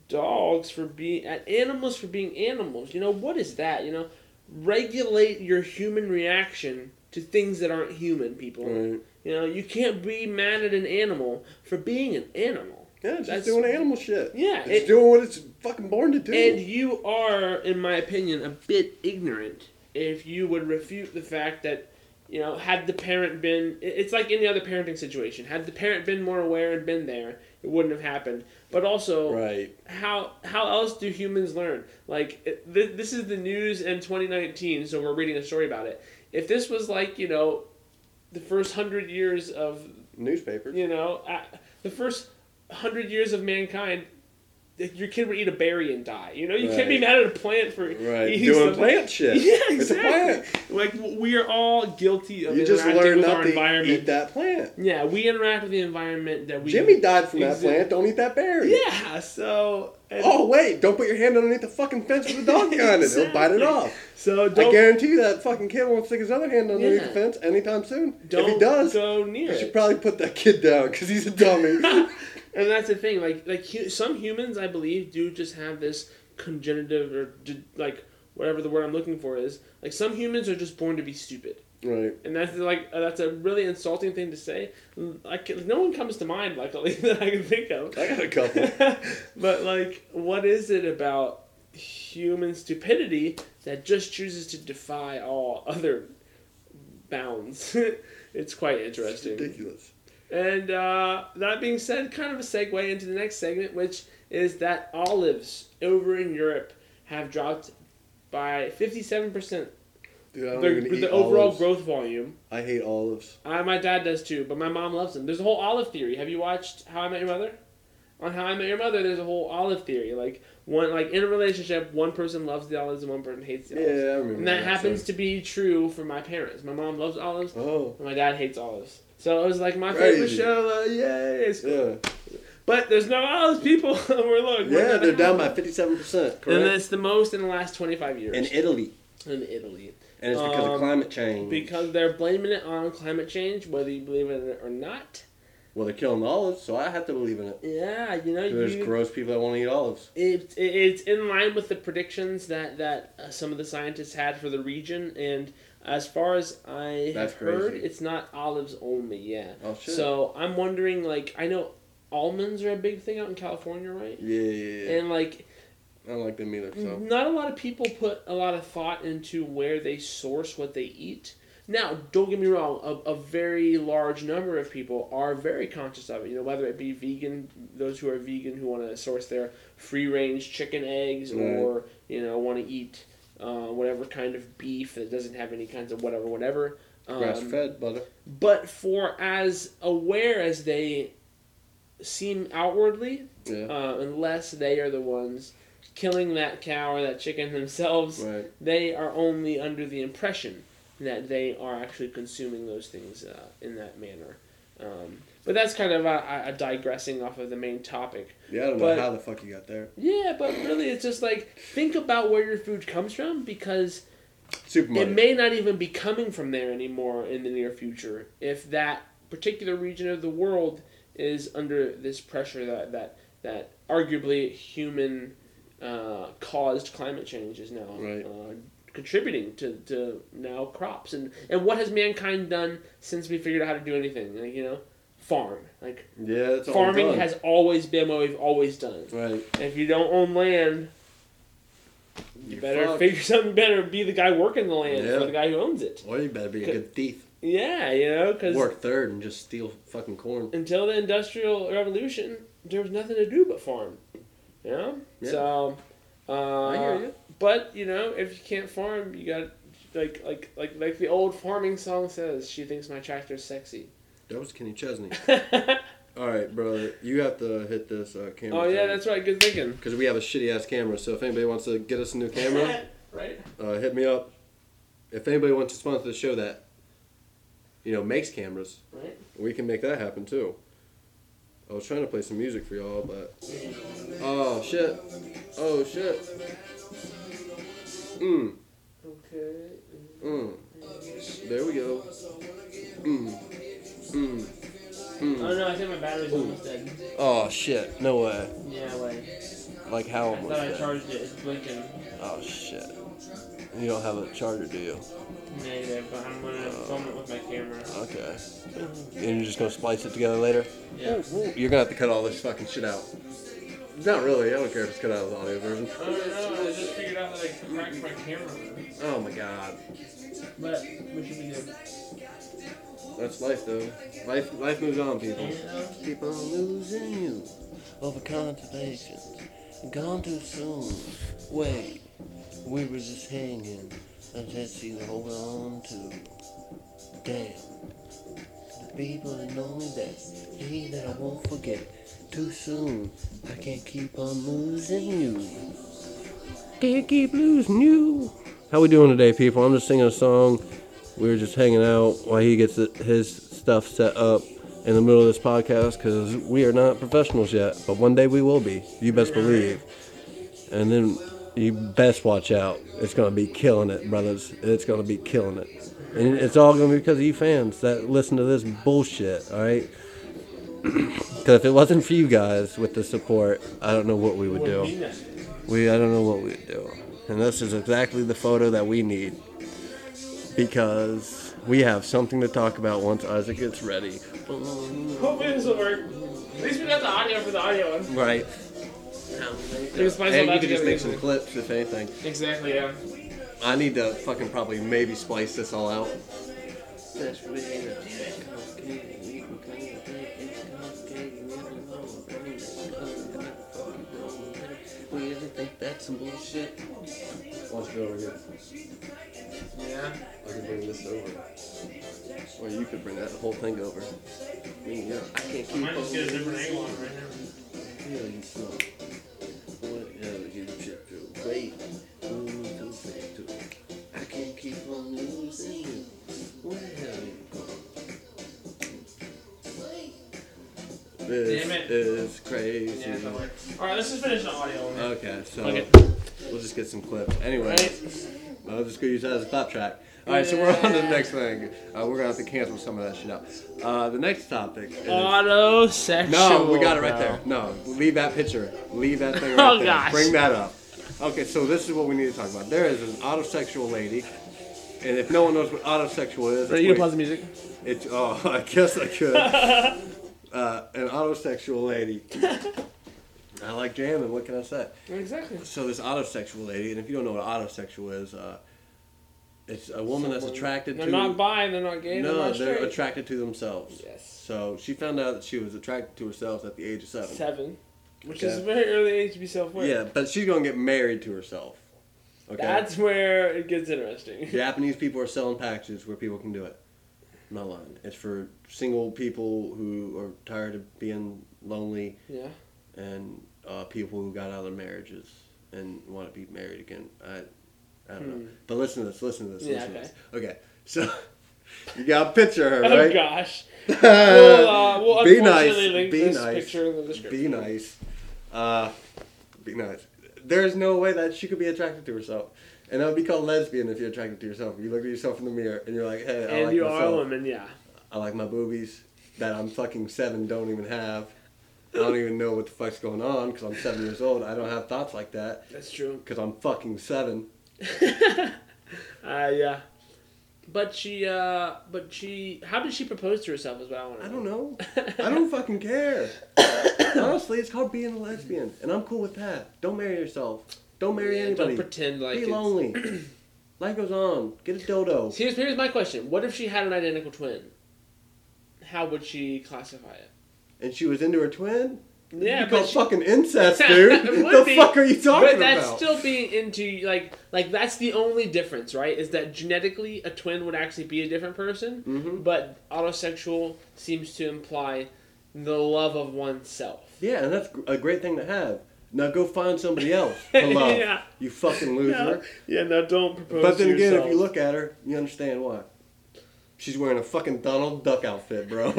[SPEAKER 1] dogs for being at animals for being animals. You know, what is that? You know, regulate your human reaction to things that aren't human, people.
[SPEAKER 2] Right.
[SPEAKER 1] You know, you can't be mad at an animal for being an animal.
[SPEAKER 2] Yeah, it's just
[SPEAKER 1] That's-
[SPEAKER 2] doing animal shit.
[SPEAKER 1] Yeah,
[SPEAKER 2] It's
[SPEAKER 1] it-
[SPEAKER 2] doing what it's fucking born to do.
[SPEAKER 1] And you are, in my opinion, a bit ignorant if you would refute the fact that, you know, had the parent been it's like any other parenting situation. Had the parent been more aware and been there, it wouldn't have happened. But also,
[SPEAKER 2] right.
[SPEAKER 1] how how else do humans learn? Like th- this is the news in 2019, so we're reading a story about it. If this was like you know, the first hundred years of
[SPEAKER 2] Newspapers.
[SPEAKER 1] you know, uh, the first hundred years of mankind, your kid would eat a berry and die. You know, you can't be mad at a plant for
[SPEAKER 2] Right.
[SPEAKER 1] eating
[SPEAKER 2] Doing
[SPEAKER 1] something.
[SPEAKER 2] plant shit.
[SPEAKER 1] Yeah,
[SPEAKER 2] It's a
[SPEAKER 1] exactly.
[SPEAKER 2] plant.
[SPEAKER 1] Like we are all guilty of
[SPEAKER 2] You just
[SPEAKER 1] with
[SPEAKER 2] not
[SPEAKER 1] our
[SPEAKER 2] to
[SPEAKER 1] environment.
[SPEAKER 2] eat that plant.
[SPEAKER 1] Yeah, we interact with the environment that we.
[SPEAKER 2] Jimmy died from that plant. Don't eat that berry.
[SPEAKER 1] Yeah, so.
[SPEAKER 2] Oh wait! Don't put your hand underneath the fucking fence with a dog behind it. He'll bite it off.
[SPEAKER 1] So
[SPEAKER 2] I guarantee you that fucking kid won't stick his other hand underneath
[SPEAKER 1] Yeah.
[SPEAKER 2] the fence anytime soon.
[SPEAKER 1] don't
[SPEAKER 2] if he does,
[SPEAKER 1] go near
[SPEAKER 2] you should probably put that kid down because he's a dummy.
[SPEAKER 1] and that's the thing. Like like hu- some humans, I believe, do just have this congenitive or d- like whatever the word I'm looking for is. Like some humans are just born to be stupid.
[SPEAKER 2] right.
[SPEAKER 1] And that's like uh, that's a really insulting thing to say. Like no one comes to mind, luckily, that I can think of.
[SPEAKER 2] I got a couple.
[SPEAKER 1] but like, what is it about human stupidity that just chooses to defy all other bounds? it's quite interesting.
[SPEAKER 2] Ridiculous.
[SPEAKER 1] And uh, that being said, kind of a segue into the next segment, which is that olives over in Europe have dropped by fifty-seven percent.
[SPEAKER 2] Dude, I don't
[SPEAKER 1] The,
[SPEAKER 2] even
[SPEAKER 1] the
[SPEAKER 2] eat
[SPEAKER 1] overall
[SPEAKER 2] olives.
[SPEAKER 1] growth volume.
[SPEAKER 2] I hate olives.
[SPEAKER 1] Uh, my dad does too, but my mom loves them. There's a whole olive theory. Have you watched How I Met Your Mother? On How I Met Your Mother, there's a whole olive theory. Like one, like in a relationship, one person loves the olives and one person hates the
[SPEAKER 2] Yeah, I
[SPEAKER 1] olives.
[SPEAKER 2] remember.
[SPEAKER 1] and that happens to be true for my parents. My mom loves olives,
[SPEAKER 2] Oh,
[SPEAKER 1] and my dad hates olives. So it was like my favorite show. Uh, yay! It's cool.
[SPEAKER 2] yeah.
[SPEAKER 1] But there's no olives, people. we're look. we're
[SPEAKER 2] Yeah, they're down by fifty-seven percent.
[SPEAKER 1] And it's the most in the last 25 years
[SPEAKER 2] In Italy,
[SPEAKER 1] in Italy.
[SPEAKER 2] and it's because
[SPEAKER 1] Um,
[SPEAKER 2] of climate change.
[SPEAKER 1] Because they're blaming it on climate change, whether you believe in it or not.
[SPEAKER 2] well, they're killing the olives, so I have to believe in it.
[SPEAKER 1] Yeah, you know,
[SPEAKER 2] There's
[SPEAKER 1] you,
[SPEAKER 2] gross people that want to eat olives.
[SPEAKER 1] it, it, it's in line with the predictions that that uh, some of the scientists had for the region, and as far as I
[SPEAKER 2] That's
[SPEAKER 1] have heard,
[SPEAKER 2] crazy.
[SPEAKER 1] it's not olives only. Yeah.
[SPEAKER 2] Oh shit.
[SPEAKER 1] So I'm wondering, like, I know almonds are a big thing out in California, right?
[SPEAKER 2] yeah, yeah, yeah.
[SPEAKER 1] And like,
[SPEAKER 2] I don't like them either. So
[SPEAKER 1] not a lot of people put a lot of thought into where they source what they eat. Now, don't get me wrong, a, a very large number of people are very conscious of it. You know, whether it be vegan, those who are vegan who want to source their free range chicken eggs,
[SPEAKER 2] Right.
[SPEAKER 1] or, you know, want to eat uh, whatever kind of beef that doesn't have any kinds of whatever, whatever. Um,
[SPEAKER 2] grass fed butter.
[SPEAKER 1] But for as aware as they seem outwardly,
[SPEAKER 2] Yeah.
[SPEAKER 1] uh, unless they are the ones killing that cow or that chicken themselves,
[SPEAKER 2] right.
[SPEAKER 1] they are only under the impression that they are actually consuming those things uh, in that manner. Um, but that's kind of a, a digressing off of the main topic.
[SPEAKER 2] Yeah, I don't
[SPEAKER 1] but-
[SPEAKER 2] know how the fuck you got there.
[SPEAKER 1] Yeah, but really, it's just like think about where your food comes from because it may not even be coming from there anymore in the near future if that particular region of the world is under this pressure that that that arguably human uh, caused climate change is now
[SPEAKER 2] Right.
[SPEAKER 1] uh, contributing to, to now crops and and what has mankind done since we figured out how to do anything like you know farm like
[SPEAKER 2] yeah, that's
[SPEAKER 1] farming has always been what we've always done
[SPEAKER 2] Right.
[SPEAKER 1] and if you don't own land you
[SPEAKER 2] You're
[SPEAKER 1] better figure something better be the guy working the land
[SPEAKER 2] Yeah.
[SPEAKER 1] for the guy who owns it
[SPEAKER 2] Or you better be a good thief.
[SPEAKER 1] yeah, you know, because
[SPEAKER 2] Work third and just steal fucking corn.
[SPEAKER 1] until the Industrial Revolution, there was nothing to do but farm. You know?
[SPEAKER 2] Yeah.
[SPEAKER 1] So, uh,
[SPEAKER 2] I hear you.
[SPEAKER 1] But, you know, if you can't farm, you got, like, like, like, like the old farming song says, she thinks my tractor's sexy.
[SPEAKER 2] That was Kenny Chesney. All right, brother, you have to hit this uh, camera.
[SPEAKER 1] Oh yeah, that's right. Good thinking.
[SPEAKER 2] because we have a shitty ass camera. So if anybody wants to get us a new camera,
[SPEAKER 1] right?
[SPEAKER 2] uh, hit me up. If anybody wants to sponsor the show that, you know, makes cameras,
[SPEAKER 1] Right?
[SPEAKER 2] we can make that happen too. I was trying to play some music for y'all, but oh shit, oh shit. Mm,
[SPEAKER 1] Okay.
[SPEAKER 2] mm. There we go. Mm. Mm. Mm.
[SPEAKER 1] Oh no, I think my battery's almost dead.
[SPEAKER 2] Oh shit! No way.
[SPEAKER 1] Yeah, wait.
[SPEAKER 2] Like how
[SPEAKER 1] I thought I
[SPEAKER 2] dead?
[SPEAKER 1] charged it. It's blinking.
[SPEAKER 2] Oh shit! You don't have a charger, do you?
[SPEAKER 1] Negative, but I'm gonna film it with my camera.
[SPEAKER 2] Okay. And you're just gonna splice it together later?
[SPEAKER 1] Yeah.
[SPEAKER 2] You're gonna have to cut all this fucking shit out. Not really. I don't care if it's cut out of the audio version.
[SPEAKER 1] I don't. I just figured out that I cracked my camera.
[SPEAKER 2] Oh my god.
[SPEAKER 1] But we should be good.
[SPEAKER 2] That's life, though. Life, life moves on, people.
[SPEAKER 1] You know?
[SPEAKER 2] Keep on losing you over contemplation. Gone too soon. Wait, we were just hanging. And that's you hold on to. Damn. The people that know me best. Me that I won't forget. Too soon. I can't keep on losing you. Can't keep losing you. How we doing today, people? I'm just singing a song. We were just hanging out while he gets his stuff set up in the middle of this podcast because we are not professionals yet, but one day we will be. You best believe. And then you best watch out. It's gonna be killing it, brothers. It's gonna be killing it, and it's all gonna be because of you fans that listen to this bullshit. All right. Because if it wasn't for you guys with the support, I don't know what we would do. We I don't know what we'd do. And this is exactly the photo that we need. Because we have something to talk about once Isaac gets ready.
[SPEAKER 1] Hopefully this will work. At least we got the audio for the audio one.
[SPEAKER 2] Right.
[SPEAKER 1] We can spice all
[SPEAKER 2] And
[SPEAKER 1] that
[SPEAKER 2] you could just
[SPEAKER 1] together
[SPEAKER 2] make some
[SPEAKER 1] easily.
[SPEAKER 2] clips if anything.
[SPEAKER 1] Exactly, yeah.
[SPEAKER 2] I need to fucking probably maybe splice this all out. We really think that's some bullshit. Watch it over here.
[SPEAKER 1] Yeah.
[SPEAKER 2] I can bring this over. Or you could bring that whole thing over. I mean, yeah, I can't
[SPEAKER 1] I
[SPEAKER 2] keep
[SPEAKER 1] might just get a
[SPEAKER 2] on-
[SPEAKER 1] different angle on it right now.
[SPEAKER 2] Yeah, you slow. Whatever you chip through. Wait. Move to fake too. I can't keep on losing you. Where the hell you going? This
[SPEAKER 1] Damn it.
[SPEAKER 2] is crazy.
[SPEAKER 1] Yeah. Alright, let's just finish the audio one.
[SPEAKER 2] Okay, so
[SPEAKER 1] Okay.
[SPEAKER 2] we'll just get some clips. Anyway,
[SPEAKER 1] Right?
[SPEAKER 2] I'll just go use that as a clap track. All right, so we're on to the next thing. Uh, we're gonna have to cancel some of that shit out. Uh, the next topic. Is,
[SPEAKER 1] Autosexual.
[SPEAKER 2] no, we got it right there. No, leave that picture. Leave that thing right
[SPEAKER 1] Oh,
[SPEAKER 2] there.
[SPEAKER 1] gosh.
[SPEAKER 2] Bring that up. Okay, so this is what we need to talk about. There is an autosexual lady, and if no one knows what autosexual is,
[SPEAKER 1] Are you gonna pause the music?
[SPEAKER 2] it's oh, I guess I could. uh, an autosexual lady. I like jamming. What can I say?
[SPEAKER 1] Exactly.
[SPEAKER 2] So this autosexual lady, and if you don't know what autosexual is, uh, it's a woman that's attracted to They're
[SPEAKER 1] not bi, they're not gay, they're
[SPEAKER 2] no,
[SPEAKER 1] not
[SPEAKER 2] they're attracted to themselves.
[SPEAKER 1] Yes.
[SPEAKER 2] So she found out that she was attracted to herself at the age of seven.
[SPEAKER 1] Seven. Which
[SPEAKER 2] Okay.
[SPEAKER 1] is a very early age to be self-aware.
[SPEAKER 2] Yeah, but she's gonna get married to herself. Okay.
[SPEAKER 1] That's where it gets interesting.
[SPEAKER 2] Japanese people are selling packages where people can do it. I'm not lying. It's for single people who are tired of being lonely
[SPEAKER 1] Yeah.
[SPEAKER 2] and uh, people who got out of their marriages and want to be married again. I, I don't know.
[SPEAKER 1] Hmm.
[SPEAKER 2] But listen to this. Listen to this.
[SPEAKER 1] Yeah,
[SPEAKER 2] listen to
[SPEAKER 1] okay.
[SPEAKER 2] this. Okay. So you got a picture of her,
[SPEAKER 1] Oh
[SPEAKER 2] right?
[SPEAKER 1] gosh. We'll, uh, we'll
[SPEAKER 2] Be nice. Be nice.
[SPEAKER 1] picture in the description.
[SPEAKER 2] Be nice. Uh, be nice. There's no way that she could be attracted to herself. And that would be called lesbian if you're attracted to yourself. You look at yourself in the mirror and you're like, hey, I
[SPEAKER 1] And
[SPEAKER 2] like
[SPEAKER 1] you
[SPEAKER 2] myself.
[SPEAKER 1] are a woman, yeah.
[SPEAKER 2] I like my boobies that I'm fucking seven don't even have. I don't even know what the fuck's going on because I'm seven years old. I don't have thoughts like that
[SPEAKER 1] That's true.
[SPEAKER 2] because I'm fucking seven.
[SPEAKER 1] Uh, yeah. But she, uh, but she, how did she propose to herself is what I want to know.
[SPEAKER 2] I don't know. I don't fucking care. Honestly, it's called being a lesbian, and I'm cool with that. Don't marry yourself. Don't marry
[SPEAKER 1] Yeah,
[SPEAKER 2] anybody.
[SPEAKER 1] Don't pretend like
[SPEAKER 2] Be
[SPEAKER 1] it's...
[SPEAKER 2] lonely. Life goes on. Get a dodo.
[SPEAKER 1] Here's, here's my question. What if she had an identical twin? How would she classify it?
[SPEAKER 2] And she was into her twin.
[SPEAKER 1] Yeah,
[SPEAKER 2] you call
[SPEAKER 1] but she-
[SPEAKER 2] fucking incest, dude.
[SPEAKER 1] It
[SPEAKER 2] what
[SPEAKER 1] would
[SPEAKER 2] the
[SPEAKER 1] be,
[SPEAKER 2] fuck are you talking about?
[SPEAKER 1] But that's still being into like like that's the only difference, right? Is that genetically a twin would actually be a different person,
[SPEAKER 2] Mhm.
[SPEAKER 1] but autosexual seems to imply the love of oneself.
[SPEAKER 2] Yeah, and that's a great thing to have. Now go find somebody else to love.
[SPEAKER 1] Yeah.
[SPEAKER 2] You fucking loser.
[SPEAKER 1] Yeah, now don't propose.
[SPEAKER 2] But then again,
[SPEAKER 1] yourself.
[SPEAKER 2] if you look at her, you understand why. She's wearing a fucking Donald Duck outfit, bro.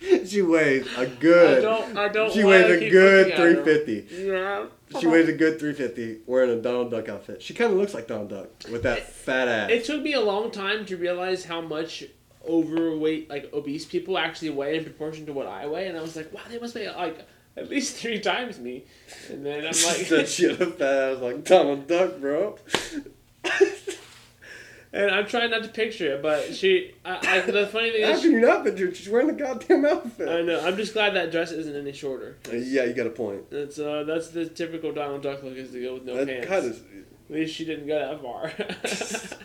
[SPEAKER 2] she weighs a good.
[SPEAKER 1] I don't. I don't.
[SPEAKER 2] She weighs a good
[SPEAKER 1] looking at her.
[SPEAKER 2] 350.
[SPEAKER 1] Yeah.
[SPEAKER 2] She weighs a good 350 wearing a Donald Duck outfit. She kind of looks like Donald Duck with that fat ass.
[SPEAKER 1] It took me a long time to realize how much overweight, like obese people actually weigh in proportion to what I weigh, and I was like, wow, they must weigh like at least three times me. And then I'm like,
[SPEAKER 2] had a fat ass like Donald Duck, bro.
[SPEAKER 1] and I'm trying not to picture it, but she, I, I, the funny thing
[SPEAKER 2] How
[SPEAKER 1] is,
[SPEAKER 2] can you not picture? it? She's wearing the goddamn outfit.
[SPEAKER 1] I know. I'm just glad that dress isn't any shorter.
[SPEAKER 2] Uh, yeah, you got a point.
[SPEAKER 1] That's uh, that's the typical Donald Duck look is to go with no
[SPEAKER 2] that
[SPEAKER 1] pants.
[SPEAKER 2] kind of.
[SPEAKER 1] At least she didn't go that far.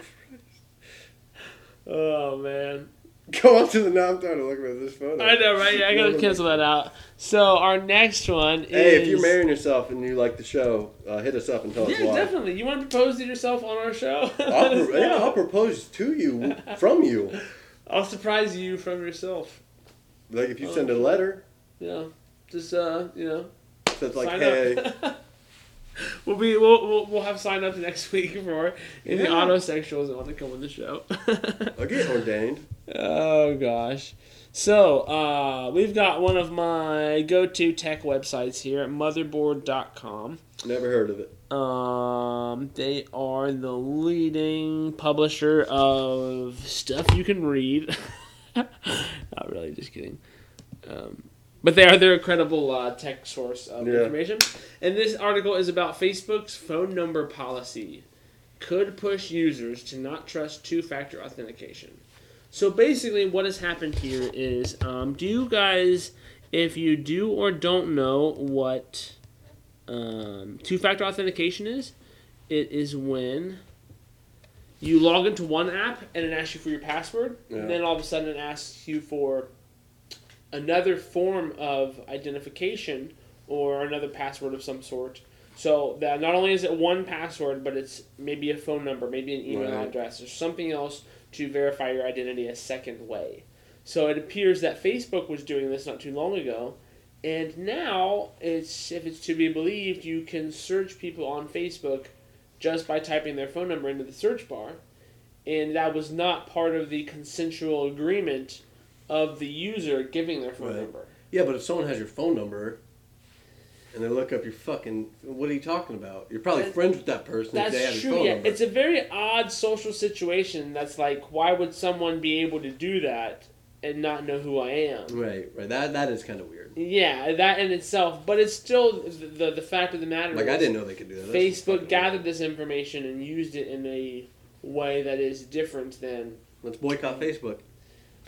[SPEAKER 1] oh man.
[SPEAKER 2] Go up to the. Now I'm trying to look at this photo.
[SPEAKER 1] I know, right? Yeah, I gotta cancel that out. So our next one is.
[SPEAKER 2] Hey, if you're marrying yourself and you like the show, uh, hit us up and tell us
[SPEAKER 1] Yeah,
[SPEAKER 2] why.
[SPEAKER 1] definitely. You want to propose to yourself on our show?
[SPEAKER 2] I'll, pro- yeah, I'll propose to you from you.
[SPEAKER 1] I'll surprise you from yourself.
[SPEAKER 2] Like if you
[SPEAKER 1] Oh.
[SPEAKER 2] send a letter
[SPEAKER 1] Yeah. just uh, you know,
[SPEAKER 2] that's like,
[SPEAKER 1] sign
[SPEAKER 2] hey,
[SPEAKER 1] up. we'll be we'll, we'll we'll have sign ups next week for any
[SPEAKER 2] Yeah.
[SPEAKER 1] autosexuals that want to come on the show.
[SPEAKER 2] I'll get ordained.
[SPEAKER 1] Oh gosh. So, uh, we've got one of my go-to tech websites here, at motherboard.com.
[SPEAKER 2] Never heard of it.
[SPEAKER 1] Um, they are the leading publisher of stuff you can read. Not really, just kidding. Um, but they are they're a credible uh, tech source of
[SPEAKER 2] Yeah.
[SPEAKER 1] information. And this article is about Facebook's phone number policy. Could push users to not trust two-factor authentication. So basically, what has happened here is, um, do you guys, if you do or don't know what um, two-factor authentication is, it is when you log into one app and it asks you for your password,
[SPEAKER 2] Yeah.
[SPEAKER 1] and then all of a sudden it asks you for another form of identification or another password of some sort. So that not only is it one password, but it's maybe a phone number, maybe an email
[SPEAKER 2] Right.
[SPEAKER 1] address, or something else to verify your identity a second way. So it appears that Facebook was doing this not too long ago, and now it's if it's to be believed, you can search people on Facebook just by typing their phone number into the search bar, and that was not part of the consensual agreement of the user giving their phone
[SPEAKER 2] Right.
[SPEAKER 1] number.
[SPEAKER 2] Yeah, but if someone has your phone number and they look up your fucking, what are you talking about? You're probably
[SPEAKER 1] That-
[SPEAKER 2] friends with that person if they have
[SPEAKER 1] That's
[SPEAKER 2] your
[SPEAKER 1] true.
[SPEAKER 2] phone
[SPEAKER 1] Yeah,
[SPEAKER 2] number.
[SPEAKER 1] it's a very odd social situation. That's like, why would someone be able to do that and not know who I am?
[SPEAKER 2] right, right. That that is kind of weird.
[SPEAKER 1] Yeah, that in itself, but it's still the the, the fact of the matter.
[SPEAKER 2] Like
[SPEAKER 1] is
[SPEAKER 2] I didn't know they could do that. That's
[SPEAKER 1] Facebook
[SPEAKER 2] fucking
[SPEAKER 1] gathered this information and used it in a way that is different than.
[SPEAKER 2] Let's boycott Facebook.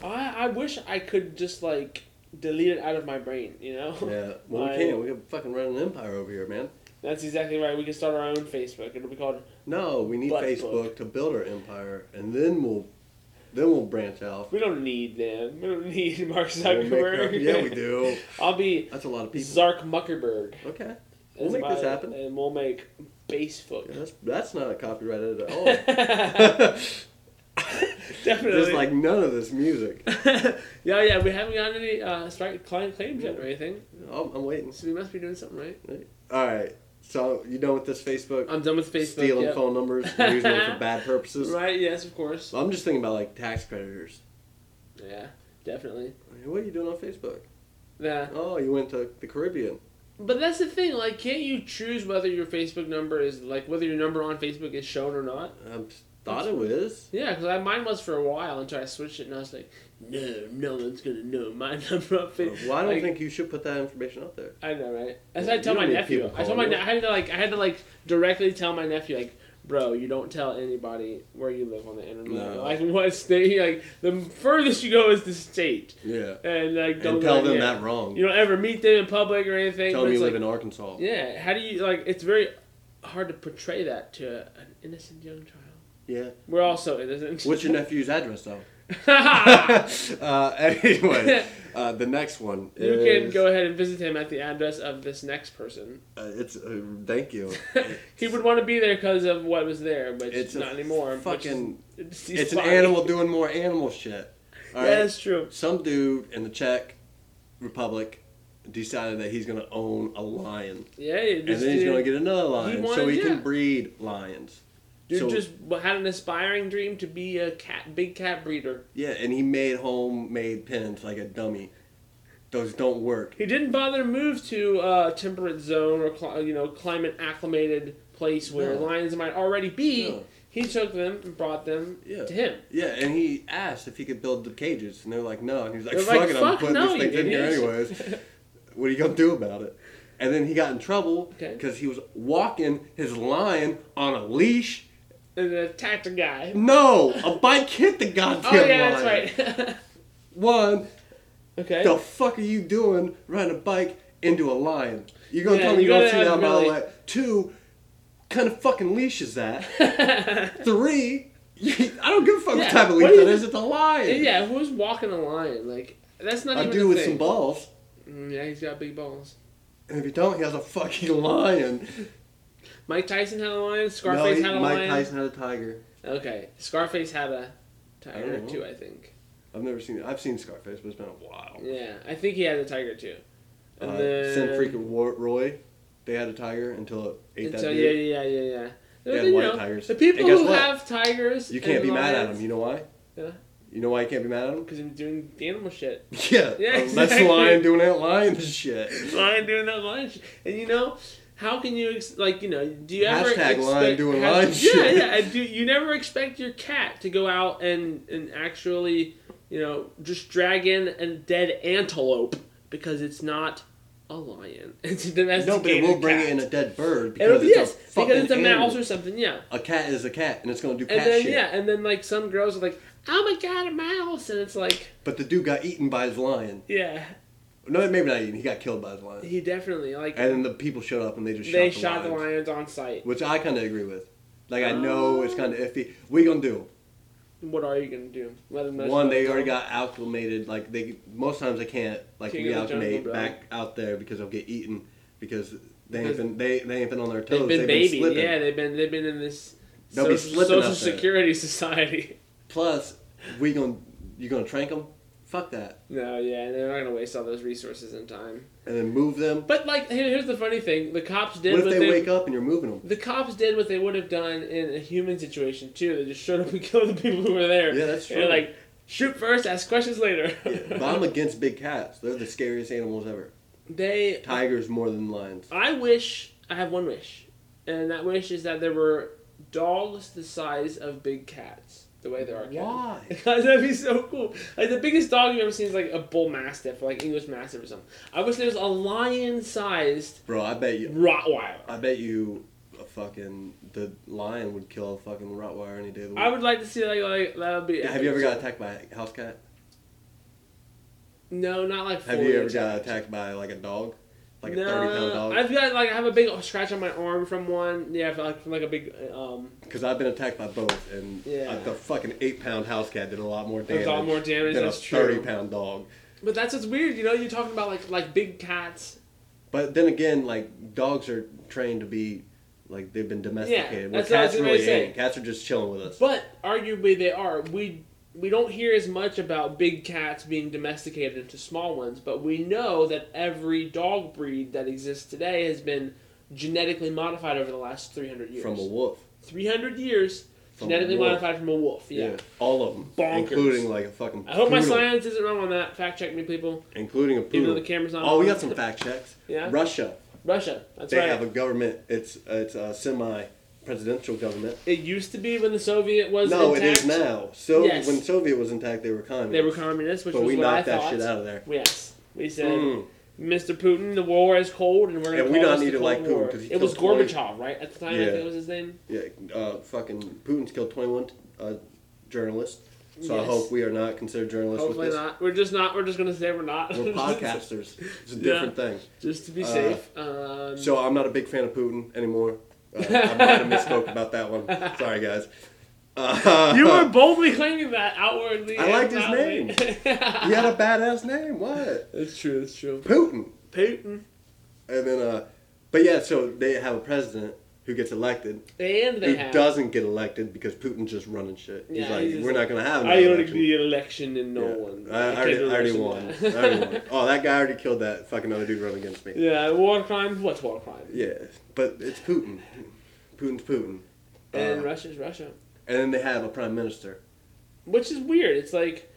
[SPEAKER 1] I I wish I could just like delete it out of my brain. You know.
[SPEAKER 2] Yeah. Well, we can't. We can fucking run an empire over here, man.
[SPEAKER 1] That's exactly right. We can start our own Facebook. It'll be called.
[SPEAKER 2] No, we need Facebook
[SPEAKER 1] book.
[SPEAKER 2] to build our empire, and then we'll, then we'll branch out.
[SPEAKER 1] We don't need them. We don't need Mark
[SPEAKER 2] We'll our-
[SPEAKER 1] Zuckerberg.
[SPEAKER 2] yeah, we do.
[SPEAKER 1] I'll be
[SPEAKER 2] That's a lot of people.
[SPEAKER 1] Zark Muckerberg.
[SPEAKER 2] Okay. We'll make this happen.
[SPEAKER 1] and we'll make Basefoot.
[SPEAKER 2] Yeah, that's that's not a copyrighted at all.
[SPEAKER 1] Definitely.
[SPEAKER 2] There's like none of this music.
[SPEAKER 1] yeah, yeah. We haven't gotten any uh, strike client claims yet or anything,
[SPEAKER 2] Oh, I'm waiting.
[SPEAKER 1] so we must be doing something right. right.
[SPEAKER 2] All right. So you done with this Facebook
[SPEAKER 1] I'm done with Facebook.
[SPEAKER 2] stealing
[SPEAKER 1] yep.
[SPEAKER 2] phone numbers, using them for bad purposes?
[SPEAKER 1] Right? Yes, of course.
[SPEAKER 2] I'm just thinking about like tax creditors.
[SPEAKER 1] Yeah, definitely.
[SPEAKER 2] What are you doing on Facebook?
[SPEAKER 1] Yeah,
[SPEAKER 2] Oh, you went to the Caribbean.
[SPEAKER 1] but that's the thing. Like, can't you choose whether your Facebook number is like whether your number on Facebook is shown or not?
[SPEAKER 2] Thought it was.
[SPEAKER 1] Yeah, because mine was for a while until I switched it, and I was like, no, no one's gonna know my number on Facebook.
[SPEAKER 2] Well, I don't
[SPEAKER 1] Like,
[SPEAKER 2] think you should put that information out there.
[SPEAKER 1] I know, right? As
[SPEAKER 2] Well,
[SPEAKER 1] I tell my nephew. I told my ne- I had to like I had to like directly tell my nephew like, bro, you don't tell anybody where you live on the internet.
[SPEAKER 2] No.
[SPEAKER 1] Like what state? Like the furthest you go is the state,
[SPEAKER 2] Yeah.
[SPEAKER 1] and like don't
[SPEAKER 2] And tell them that wrong.
[SPEAKER 1] You don't ever meet them in public or anything.
[SPEAKER 2] Tell them you live
[SPEAKER 1] like,
[SPEAKER 2] in Arkansas.
[SPEAKER 1] Yeah, how do you like? It's very hard to portray that to an innocent young child.
[SPEAKER 2] Yeah.
[SPEAKER 1] We're also innocent.
[SPEAKER 2] What's your nephew's address though? uh, anyway, uh, the next one.
[SPEAKER 1] You
[SPEAKER 2] can
[SPEAKER 1] go ahead and visit him at the address of this next person.
[SPEAKER 2] Uh, it's uh, thank you.
[SPEAKER 1] he would want to be there because of what was there, but
[SPEAKER 2] It's
[SPEAKER 1] not anymore. which is-
[SPEAKER 2] Fucking.
[SPEAKER 1] it's,
[SPEAKER 2] It's an animal doing more animal shit. All
[SPEAKER 1] Yeah, that's true.
[SPEAKER 2] Some dude in the Czech Republic decided that he's gonna own a lion,
[SPEAKER 1] Yeah,
[SPEAKER 2] and then he's gonna get another lion, so he
[SPEAKER 1] yeah.
[SPEAKER 2] can breed lions.
[SPEAKER 1] Dude
[SPEAKER 2] so-
[SPEAKER 1] just had an aspiring dream to be a cat, big cat breeder.
[SPEAKER 2] Yeah, and he made homemade pens like a dummy. Those don't work.
[SPEAKER 1] He didn't bother to move to a temperate zone or you know climate acclimated place where
[SPEAKER 2] No.
[SPEAKER 1] lions might already be.
[SPEAKER 2] No.
[SPEAKER 1] He took them and brought them
[SPEAKER 2] Yeah.
[SPEAKER 1] to him.
[SPEAKER 2] Yeah, and he asked if he could build the cages, and they're like, no. And he's like, fuck
[SPEAKER 1] like,
[SPEAKER 2] it, I'm putting
[SPEAKER 1] no,
[SPEAKER 2] these things in here anyways. what are you gonna do about it? And then he got in trouble
[SPEAKER 1] Okay.
[SPEAKER 2] because he was walking his lion on a leash.
[SPEAKER 1] And attacked a guy.
[SPEAKER 2] No, a bike hit the goddamn
[SPEAKER 1] Oh yeah,
[SPEAKER 2] lion.
[SPEAKER 1] that's right.
[SPEAKER 2] One,
[SPEAKER 1] okay.
[SPEAKER 2] the fuck are you doing riding a bike into a lion? You're gonna
[SPEAKER 1] Yeah,
[SPEAKER 2] tell me
[SPEAKER 1] you
[SPEAKER 2] you don't
[SPEAKER 1] gotta
[SPEAKER 2] see that mile
[SPEAKER 1] really-
[SPEAKER 2] away. Two, kind of fucking leash is that? Three, I don't give a fuck
[SPEAKER 1] Yeah,
[SPEAKER 2] what type of
[SPEAKER 1] what
[SPEAKER 2] leash
[SPEAKER 1] do you
[SPEAKER 2] that
[SPEAKER 1] think-
[SPEAKER 2] is. It's a lion.
[SPEAKER 1] yeah, who's walking a lion? Like that's not even a lion.
[SPEAKER 2] I
[SPEAKER 1] even
[SPEAKER 2] do
[SPEAKER 1] a
[SPEAKER 2] with
[SPEAKER 1] thing.
[SPEAKER 2] some balls.
[SPEAKER 1] Mm, yeah, he's got big balls.
[SPEAKER 2] And if you don't, he has a fucking lion.
[SPEAKER 1] Mike Tyson had a lion.
[SPEAKER 2] no,
[SPEAKER 1] Scarface
[SPEAKER 2] he-
[SPEAKER 1] had a
[SPEAKER 2] Mike
[SPEAKER 1] lion.
[SPEAKER 2] Mike Tyson had a tiger.
[SPEAKER 1] Okay, Scarface had a tiger
[SPEAKER 2] don't
[SPEAKER 1] too. I think.
[SPEAKER 2] I've never seen. I've seen Scarface, but it's been a while.
[SPEAKER 1] Yeah, I think he had a tiger too. And
[SPEAKER 2] Uh,
[SPEAKER 1] then
[SPEAKER 2] Sim freaking War- Roy, they had a tiger until it ate that dude.
[SPEAKER 1] yeah, yeah, yeah, yeah, yeah.
[SPEAKER 2] They had white
[SPEAKER 1] know,
[SPEAKER 2] tigers.
[SPEAKER 1] The people who
[SPEAKER 2] what?
[SPEAKER 1] have tigers,
[SPEAKER 2] You can't be mad at
[SPEAKER 1] lions-
[SPEAKER 2] him. You know why?
[SPEAKER 1] Yeah.
[SPEAKER 2] You know why you can't be mad at him?
[SPEAKER 1] because he's doing animal shit.
[SPEAKER 2] Yeah.
[SPEAKER 1] Yeah,
[SPEAKER 2] That's
[SPEAKER 1] exactly.
[SPEAKER 2] the lion doing that lion shit.
[SPEAKER 1] lion doing that lion shit. And you know, how can you ex- like you know? Do you ever
[SPEAKER 2] Hashtag
[SPEAKER 1] expect,
[SPEAKER 2] lion doing
[SPEAKER 1] has- yeah,
[SPEAKER 2] shit.
[SPEAKER 1] Yeah. Do you never expect your cat to go out and and actually you know just drag in a dead antelope because it's not a lion. It's a domesticated
[SPEAKER 2] No, but it will bring
[SPEAKER 1] cat.
[SPEAKER 2] in a dead bird
[SPEAKER 1] It'll
[SPEAKER 2] because it's
[SPEAKER 1] yes,
[SPEAKER 2] a fucking
[SPEAKER 1] because it's a
[SPEAKER 2] animal.
[SPEAKER 1] mouse or something. Yeah.
[SPEAKER 2] A cat is a cat, and it's gonna do
[SPEAKER 1] And
[SPEAKER 2] cat
[SPEAKER 1] then
[SPEAKER 2] shit.
[SPEAKER 1] yeah, and then like some girls are like, "Oh my god, a mouse!" And it's like,
[SPEAKER 2] But the dude got eaten by his lion.
[SPEAKER 1] yeah,
[SPEAKER 2] No, maybe not eaten. He got killed by the lion.
[SPEAKER 1] he definitely like
[SPEAKER 2] And then the people showed up and they just
[SPEAKER 1] they
[SPEAKER 2] shot the
[SPEAKER 1] shot the
[SPEAKER 2] lions.
[SPEAKER 1] lions on site.
[SPEAKER 2] Which I kind of agree with. Like I know um, it's
[SPEAKER 1] Oh.
[SPEAKER 2] kind of iffy. We gonna do
[SPEAKER 1] What are you gonna do? Let them know
[SPEAKER 2] one. They already got acclimated. Like they most times they can't like
[SPEAKER 1] King the jungle,
[SPEAKER 2] back out there because they'll get eaten because they ain't been they, they ain't been on their toes.
[SPEAKER 1] They've been
[SPEAKER 2] They've slipping.
[SPEAKER 1] yeah, they've been they've been in this
[SPEAKER 2] They'll be
[SPEAKER 1] social, social security society.
[SPEAKER 2] Plus, we gonna you gonna trank them? Fuck that.
[SPEAKER 1] No, yeah, and they're not gonna waste all those resources and time.
[SPEAKER 2] And then move them.
[SPEAKER 1] But like, here- here's the funny thing: the cops did
[SPEAKER 2] What if
[SPEAKER 1] what
[SPEAKER 2] they,
[SPEAKER 1] they
[SPEAKER 2] wake up and you're moving them?
[SPEAKER 1] The cops did what they would have done in a human situation too. They just showed up and killed the people who were there.
[SPEAKER 2] Yeah, that's true.
[SPEAKER 1] they're like, shoot first, ask questions later.
[SPEAKER 2] Yeah, but I'm against big cats. They're the scariest animals ever.
[SPEAKER 1] they.
[SPEAKER 2] Tigers more than lions.
[SPEAKER 1] I wish I have one wish, and that wish is that there were dogs the size of big cats. The way there are cats.
[SPEAKER 2] Why?
[SPEAKER 1] Because that'd be so cool. Like the biggest dog you've ever seen is like a bull mastiff or like English mastiff or something. I wish there was a lion-sized
[SPEAKER 2] Bro, I bet you.
[SPEAKER 1] Rottweiler.
[SPEAKER 2] I bet you. A fucking the lion would kill a fucking Rottweiler any day of the week.
[SPEAKER 1] I would like to see like like that would be.
[SPEAKER 2] Have you ever got attacked by a house cat?
[SPEAKER 1] No, not like.
[SPEAKER 2] Have you ever got
[SPEAKER 1] attacked.
[SPEAKER 2] attacked by like a dog? Like a
[SPEAKER 1] no,
[SPEAKER 2] thirty pound dog?
[SPEAKER 1] I've got like I have a big scratch on my arm from one. Yeah, like from like a big um.
[SPEAKER 2] Because I've been attacked by both, and
[SPEAKER 1] Yeah.
[SPEAKER 2] uh, the fucking eight pound house cat did a lot more damage.
[SPEAKER 1] a lot more damage.
[SPEAKER 2] than a
[SPEAKER 1] true.
[SPEAKER 2] thirty pound dog.
[SPEAKER 1] But that's what's weird. You know, you're talking about like like big cats.
[SPEAKER 2] But then again, like dogs are trained to be like they've been domesticated. Where
[SPEAKER 1] that's what I was
[SPEAKER 2] cats really ain't. Cats are just chilling with us.
[SPEAKER 1] But arguably they are. We we don't hear as much about big cats being domesticated into small ones, but we know that every dog breed that exists today has been genetically modified over the last 300 years.
[SPEAKER 2] From a wolf.
[SPEAKER 1] 300 years
[SPEAKER 2] From
[SPEAKER 1] genetically modified from a wolf. Yeah.
[SPEAKER 2] all of them,
[SPEAKER 1] Bonkers.
[SPEAKER 2] including like a fucking.
[SPEAKER 1] I hope my science isn't wrong on that. Fact check me, people.
[SPEAKER 2] including a poodle.
[SPEAKER 1] Even though the camera's not
[SPEAKER 2] Oh, we got some fact checks.
[SPEAKER 1] Yeah.
[SPEAKER 2] Russia,
[SPEAKER 1] Russia. That's
[SPEAKER 2] they
[SPEAKER 1] right.
[SPEAKER 2] They have a government. It's it's a semi presidential government.
[SPEAKER 1] It used to be when the Soviet was intact.
[SPEAKER 2] no,
[SPEAKER 1] intact.
[SPEAKER 2] it is now. So
[SPEAKER 1] Yes.
[SPEAKER 2] when Soviet was intact, they were communist.
[SPEAKER 1] They were communists, which
[SPEAKER 2] but
[SPEAKER 1] was
[SPEAKER 2] we
[SPEAKER 1] what I
[SPEAKER 2] knocked that
[SPEAKER 1] thought.
[SPEAKER 2] shit out of there.
[SPEAKER 1] Yes, we said,
[SPEAKER 2] Mm.
[SPEAKER 1] Mr. Putin, the war is cold, and we're gonna
[SPEAKER 2] And we don't need to like Putin,
[SPEAKER 1] War.
[SPEAKER 2] 'cause he
[SPEAKER 1] It was
[SPEAKER 2] killed 20
[SPEAKER 1] Gorbachev, right at the time. I
[SPEAKER 2] Yeah.
[SPEAKER 1] think it was his name.
[SPEAKER 2] Yeah, uh, fucking Putin's killed 21 uh, journalists. So I hope we are not considered journalists
[SPEAKER 1] Hopefully
[SPEAKER 2] with this.
[SPEAKER 1] not. We're just not. We're just gonna say we're not.
[SPEAKER 2] We're podcasters. It's a
[SPEAKER 1] Yeah.
[SPEAKER 2] different thing.
[SPEAKER 1] just to be
[SPEAKER 2] Uh,
[SPEAKER 1] safe. Um,
[SPEAKER 2] So I'm not a big fan of Putin anymore. Uh, I might have misspoke about that one. Sorry, guys. Uh,
[SPEAKER 1] you were boldly claiming that outwardly.
[SPEAKER 2] I liked his
[SPEAKER 1] loudly.
[SPEAKER 2] name. he had a badass name. What?
[SPEAKER 1] That's true. That's true.
[SPEAKER 2] Putin.
[SPEAKER 1] Putin.
[SPEAKER 2] And then, uh, but yeah, so they have a president who gets elected,
[SPEAKER 1] And they
[SPEAKER 2] who
[SPEAKER 1] have.
[SPEAKER 2] doesn't get elected because Putin's just running shit. He's
[SPEAKER 1] Yeah,
[SPEAKER 2] like,
[SPEAKER 1] he's
[SPEAKER 2] we're not gonna have
[SPEAKER 1] I
[SPEAKER 2] another
[SPEAKER 1] already
[SPEAKER 2] election.
[SPEAKER 1] the election and no
[SPEAKER 2] Yeah.
[SPEAKER 1] one.
[SPEAKER 2] I, I
[SPEAKER 1] can't
[SPEAKER 2] already,
[SPEAKER 1] do
[SPEAKER 2] I already
[SPEAKER 1] election
[SPEAKER 2] won.
[SPEAKER 1] now.
[SPEAKER 2] I already won. Oh, that guy already killed that fucking other dude running against me.
[SPEAKER 1] Yeah, war crime. What's war crime?
[SPEAKER 2] Yeah, but it's Putin. Putin's Putin.
[SPEAKER 1] And
[SPEAKER 2] Uh,
[SPEAKER 1] Russia's Russia.
[SPEAKER 2] and then they have a prime minister.
[SPEAKER 1] Which is weird. It's like